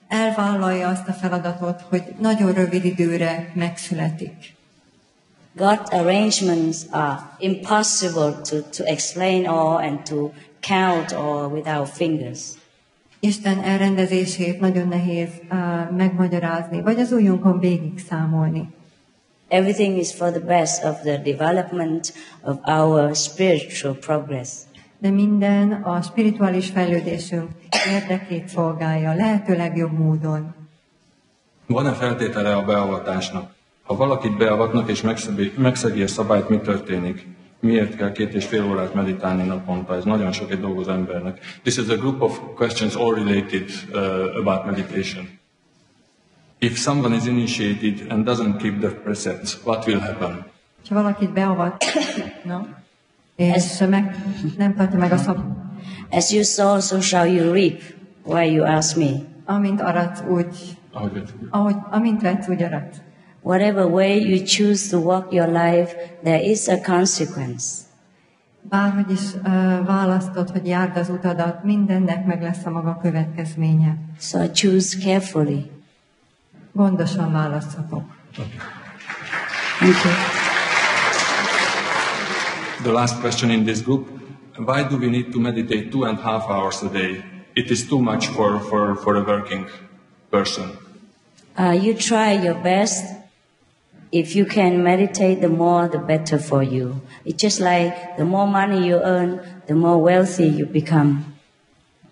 elvállalja azt a feladatot, hogy nagyon rövid időre megszületik. God's arrangements are impossible to, to explain all and to count all with our fingers. Isten elrendezését nagyon nehéz uh, megmagyarázni, vagy az ujjunkon végig számolni. Everything is for the best of the development of our spiritual progress. De minden a spirituális fejlődésünk érdekét szolgálja, lehető legjobb módon. Van-e feltétele a beavatásnak? Ha valakit beavatnak és megszegi, megszegi a szabályt, mi történik? Miért kell két és fél órát meditálni naponta? Ez nagyon sok egy dolgozó embernek. This is a group of questions all related uh, about meditation. If someone is initiated and doesn't keep the precepts, what will happen? Ha valakit beavat, [COUGHS] no? És meg, nem tartja meg a szab... As you sow, so shall you reap. Why you ask me? Amint arat, úgy... Ahogy amint vetsz, úgy arat. Whatever way you choose to walk your life, there is a consequence. Bárhogy is uh, választod, hogy járd az utadat, mindennek meg lesz a maga következménye. So choose carefully. Gondosan választhatok. Thank you. The last question in this group, why do we need to meditate two and a half hours a day? It is too much for, for, for a working person. Uh, you try your best. If you can meditate, the more the better for you. It's just like the more money you earn, the more wealthy you become.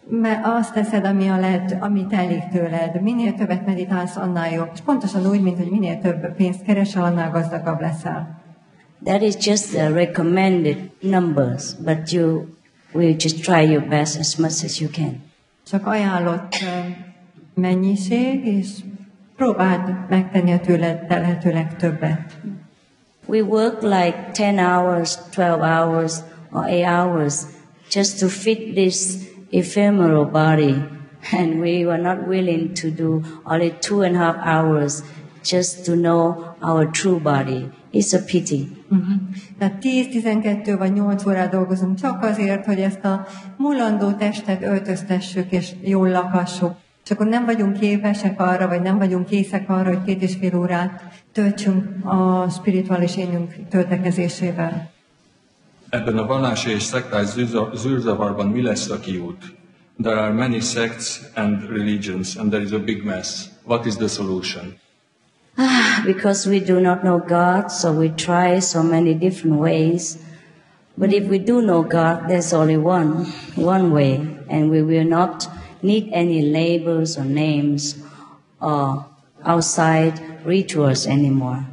Mert azt teszed, ami a lehet, amit elég tőled. Minél többet meditálsz, annál jobb. És pontosan úgy, mint hogy minél több pénzt keresel, annál gazdagabb leszel. That is just the recommended numbers, but you will just try your best as much as you can. Csak ajánlott mennyiség, és próbáld megtenni a tőled lehetőleg többet. We work like 10 hours, 12 hours, or 8 hours just to fit this ephemeral body. And we were not willing to do only two and a half hours just to know our true body. It's a pity. Uh-huh. Tehát 10-12 vagy 8 órát dolgozunk csak azért, hogy ezt a mulandó testet öltöztessük és jól lakassuk. És akkor nem vagyunk képesek arra, vagy nem vagyunk készek arra, hogy két és fél órát töltsünk a spirituális énünk töltekezésével. Ebben a vallási és szektás zűrza- zűrzavarban mi lesz a kiút? There are many sects and religions, and there is a big mess. What is the solution? Ah, because we do not know God, so we try so many different ways. But if we do know God, there's only one, one way, and we will not need any labels or names or outside rituals anymore.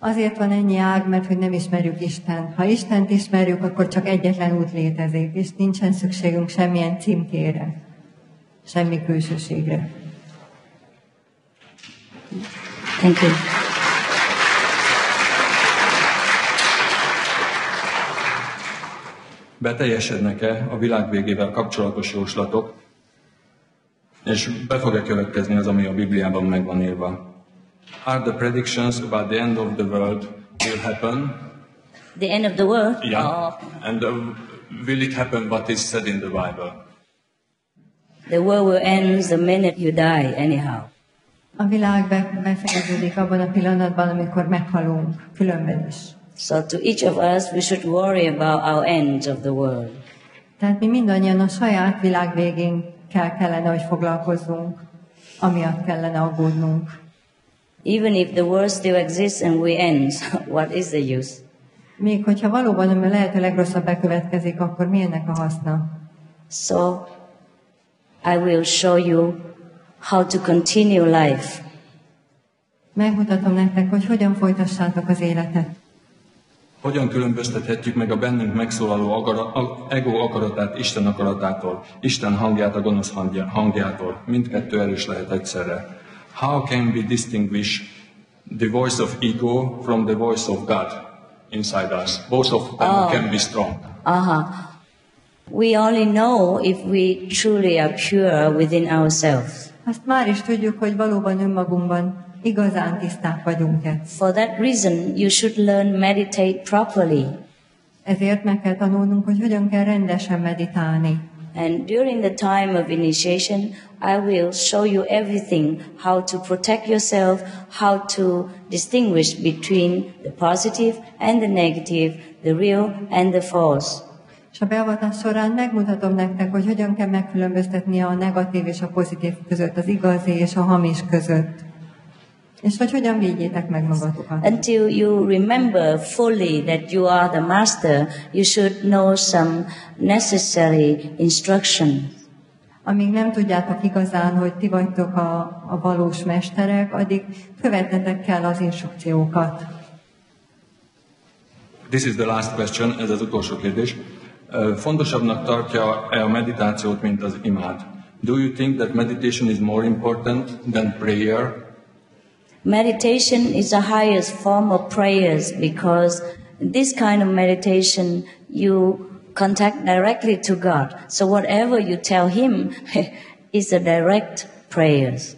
Azért van ennyi ág, mert hogy nem ismerjük Isten. Ha Istent ismerjük, akkor csak egyetlen út létezik, és nincsen szükségünk semmilyen címkére, semmi külsőségre. Thank you. Beteljesednek-e a világ végével kapcsolatos jóslatok, és be fog-e következni az, ami a Bibliában meg van írva? Are the predictions about the end of the world will happen? The end of the world? Yeah. Or And uh, will it happen what is said in the Bible? the world will end the minute you die, anyhow. A világ be, befejeződik abban a pillanatban, amikor meghalunk, különben is. So to each of us, we should worry about our end of the world. Tehát mi mindannyian a saját világ végénkkel kellene, hogy foglalkozzunk, amiatt kellene aggódnunk. Even if the world still exists and we end, [LAUGHS] what is the use? Még hogyha valóban ami a lehető legrosszabb bekövetkezik, akkor mi ennek a haszna? So I will show you how to continue life. Megmutatom nektek, hogy hogyan folytassátok az életet. Hogyan különböztethetjük meg a bennünk megszólaló agara, a, ego akaratát Isten akaratától, Isten hangját a gonosz hangja- hangjától? Mindkettő erős lehet egyszerre. How can we distinguish the voice of ego from the voice of God inside us? Both of them Ah. can be strong. Uh-huh. We only know if we truly are pure within ourselves. Azt már is tudjuk, hogy valóban önmagunkban igazán tiszták vagyunk-e. For that reason, you should learn meditate properly. Ezért meg kell tanulnunk, hogy hogyan kell rendesen meditálni. And during the time of initiation, I will show you everything how to protect yourself, how to distinguish between the positive and the negative, the real and the false. És a beavatás során megmutatom nektek, hogy hogyan kell megkülönböztetni a negatív és a pozitív között, az igazi és a hamis között. És hogy hogyan védjétek meg magatokat. Until you remember fully that you are the master, you should know some necessary instruction. Amíg nem tudjátok igazán, hogy ti vagytok a, a valós mesterek, addig követnetek kell az instrukciókat. This is the last question, ez az utolsó kérdés. Fontosabbnak tartja-e a meditációt, mint az imát? Do you think that meditation is more important than prayer? Meditation is the highest form of prayers because this kind of meditation you contact directly to God. So whatever you tell Him [LAUGHS] is a direct prayers.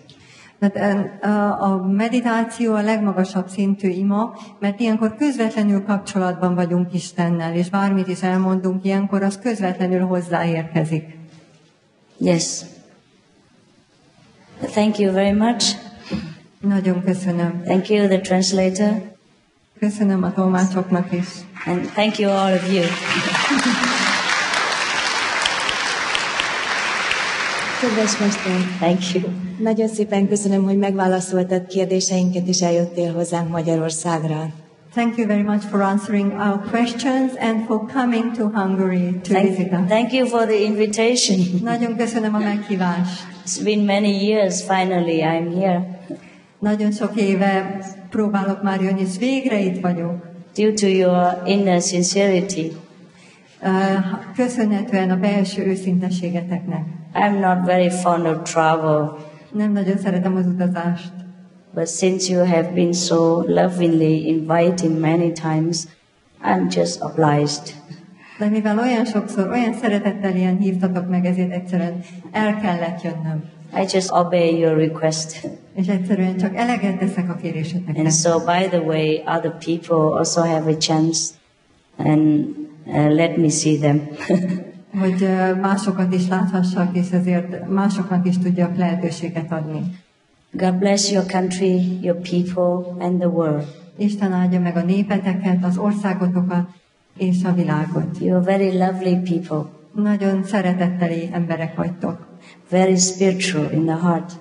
Tehát a meditáció a legmagasabb szintű ima, mert ilyenkor közvetlenül kapcsolatban vagyunk Istennel, és bármit is elmondunk ilyenkor, az közvetlenül hozzáérkezik. Yes. Thank you very much. Nagyon köszönöm. Thank you, the translator, Köszönöm a tolmácsoknak is. and thank you all of you. Kedves mester, Thank you. nagyon szépen köszönöm, hogy megválaszoltad kérdéseinket, és eljöttél hozzánk Magyarországra. Thank you very much for answering our questions and for coming to Hungary to visit Thank, us. thank you for the invitation. Nagyon köszönöm a meghívást. It's been many years, finally, I'm here. Nagyon sok éve próbálok már jönni, és végre itt vagyok. Due to your inner sincerity, Uh, Köszönhetően a belső őszinteségeteknek. I'm not very fond of travel, Nem nagyon szeretem az utazást, but since you have been so lovingly inviting many times, I'm just obliged. de mivel olyan sokszor, olyan szeretettel ilyen hívtatok meg, ezért egyszerűen el kellett jönnöm. I just obey your request. És egyszerűen csak eleget teszek a kéréseteknek. And so, by the way, other people also have a chance, and uh, let me see them. [LAUGHS] Hogy másokat is láthassak, és ezért másoknak is tudjak lehetőséget adni. God bless your country, your people, and the world. Isten áldja meg a népeteket, az országotokat és a világot. You're very lovely people, Nagyon szeretetteli emberek vagytok. very spiritual in the heart.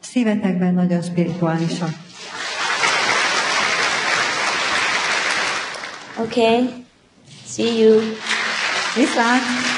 Szívetekben nagyon spirituálisak. Okay, see you. Viszlát!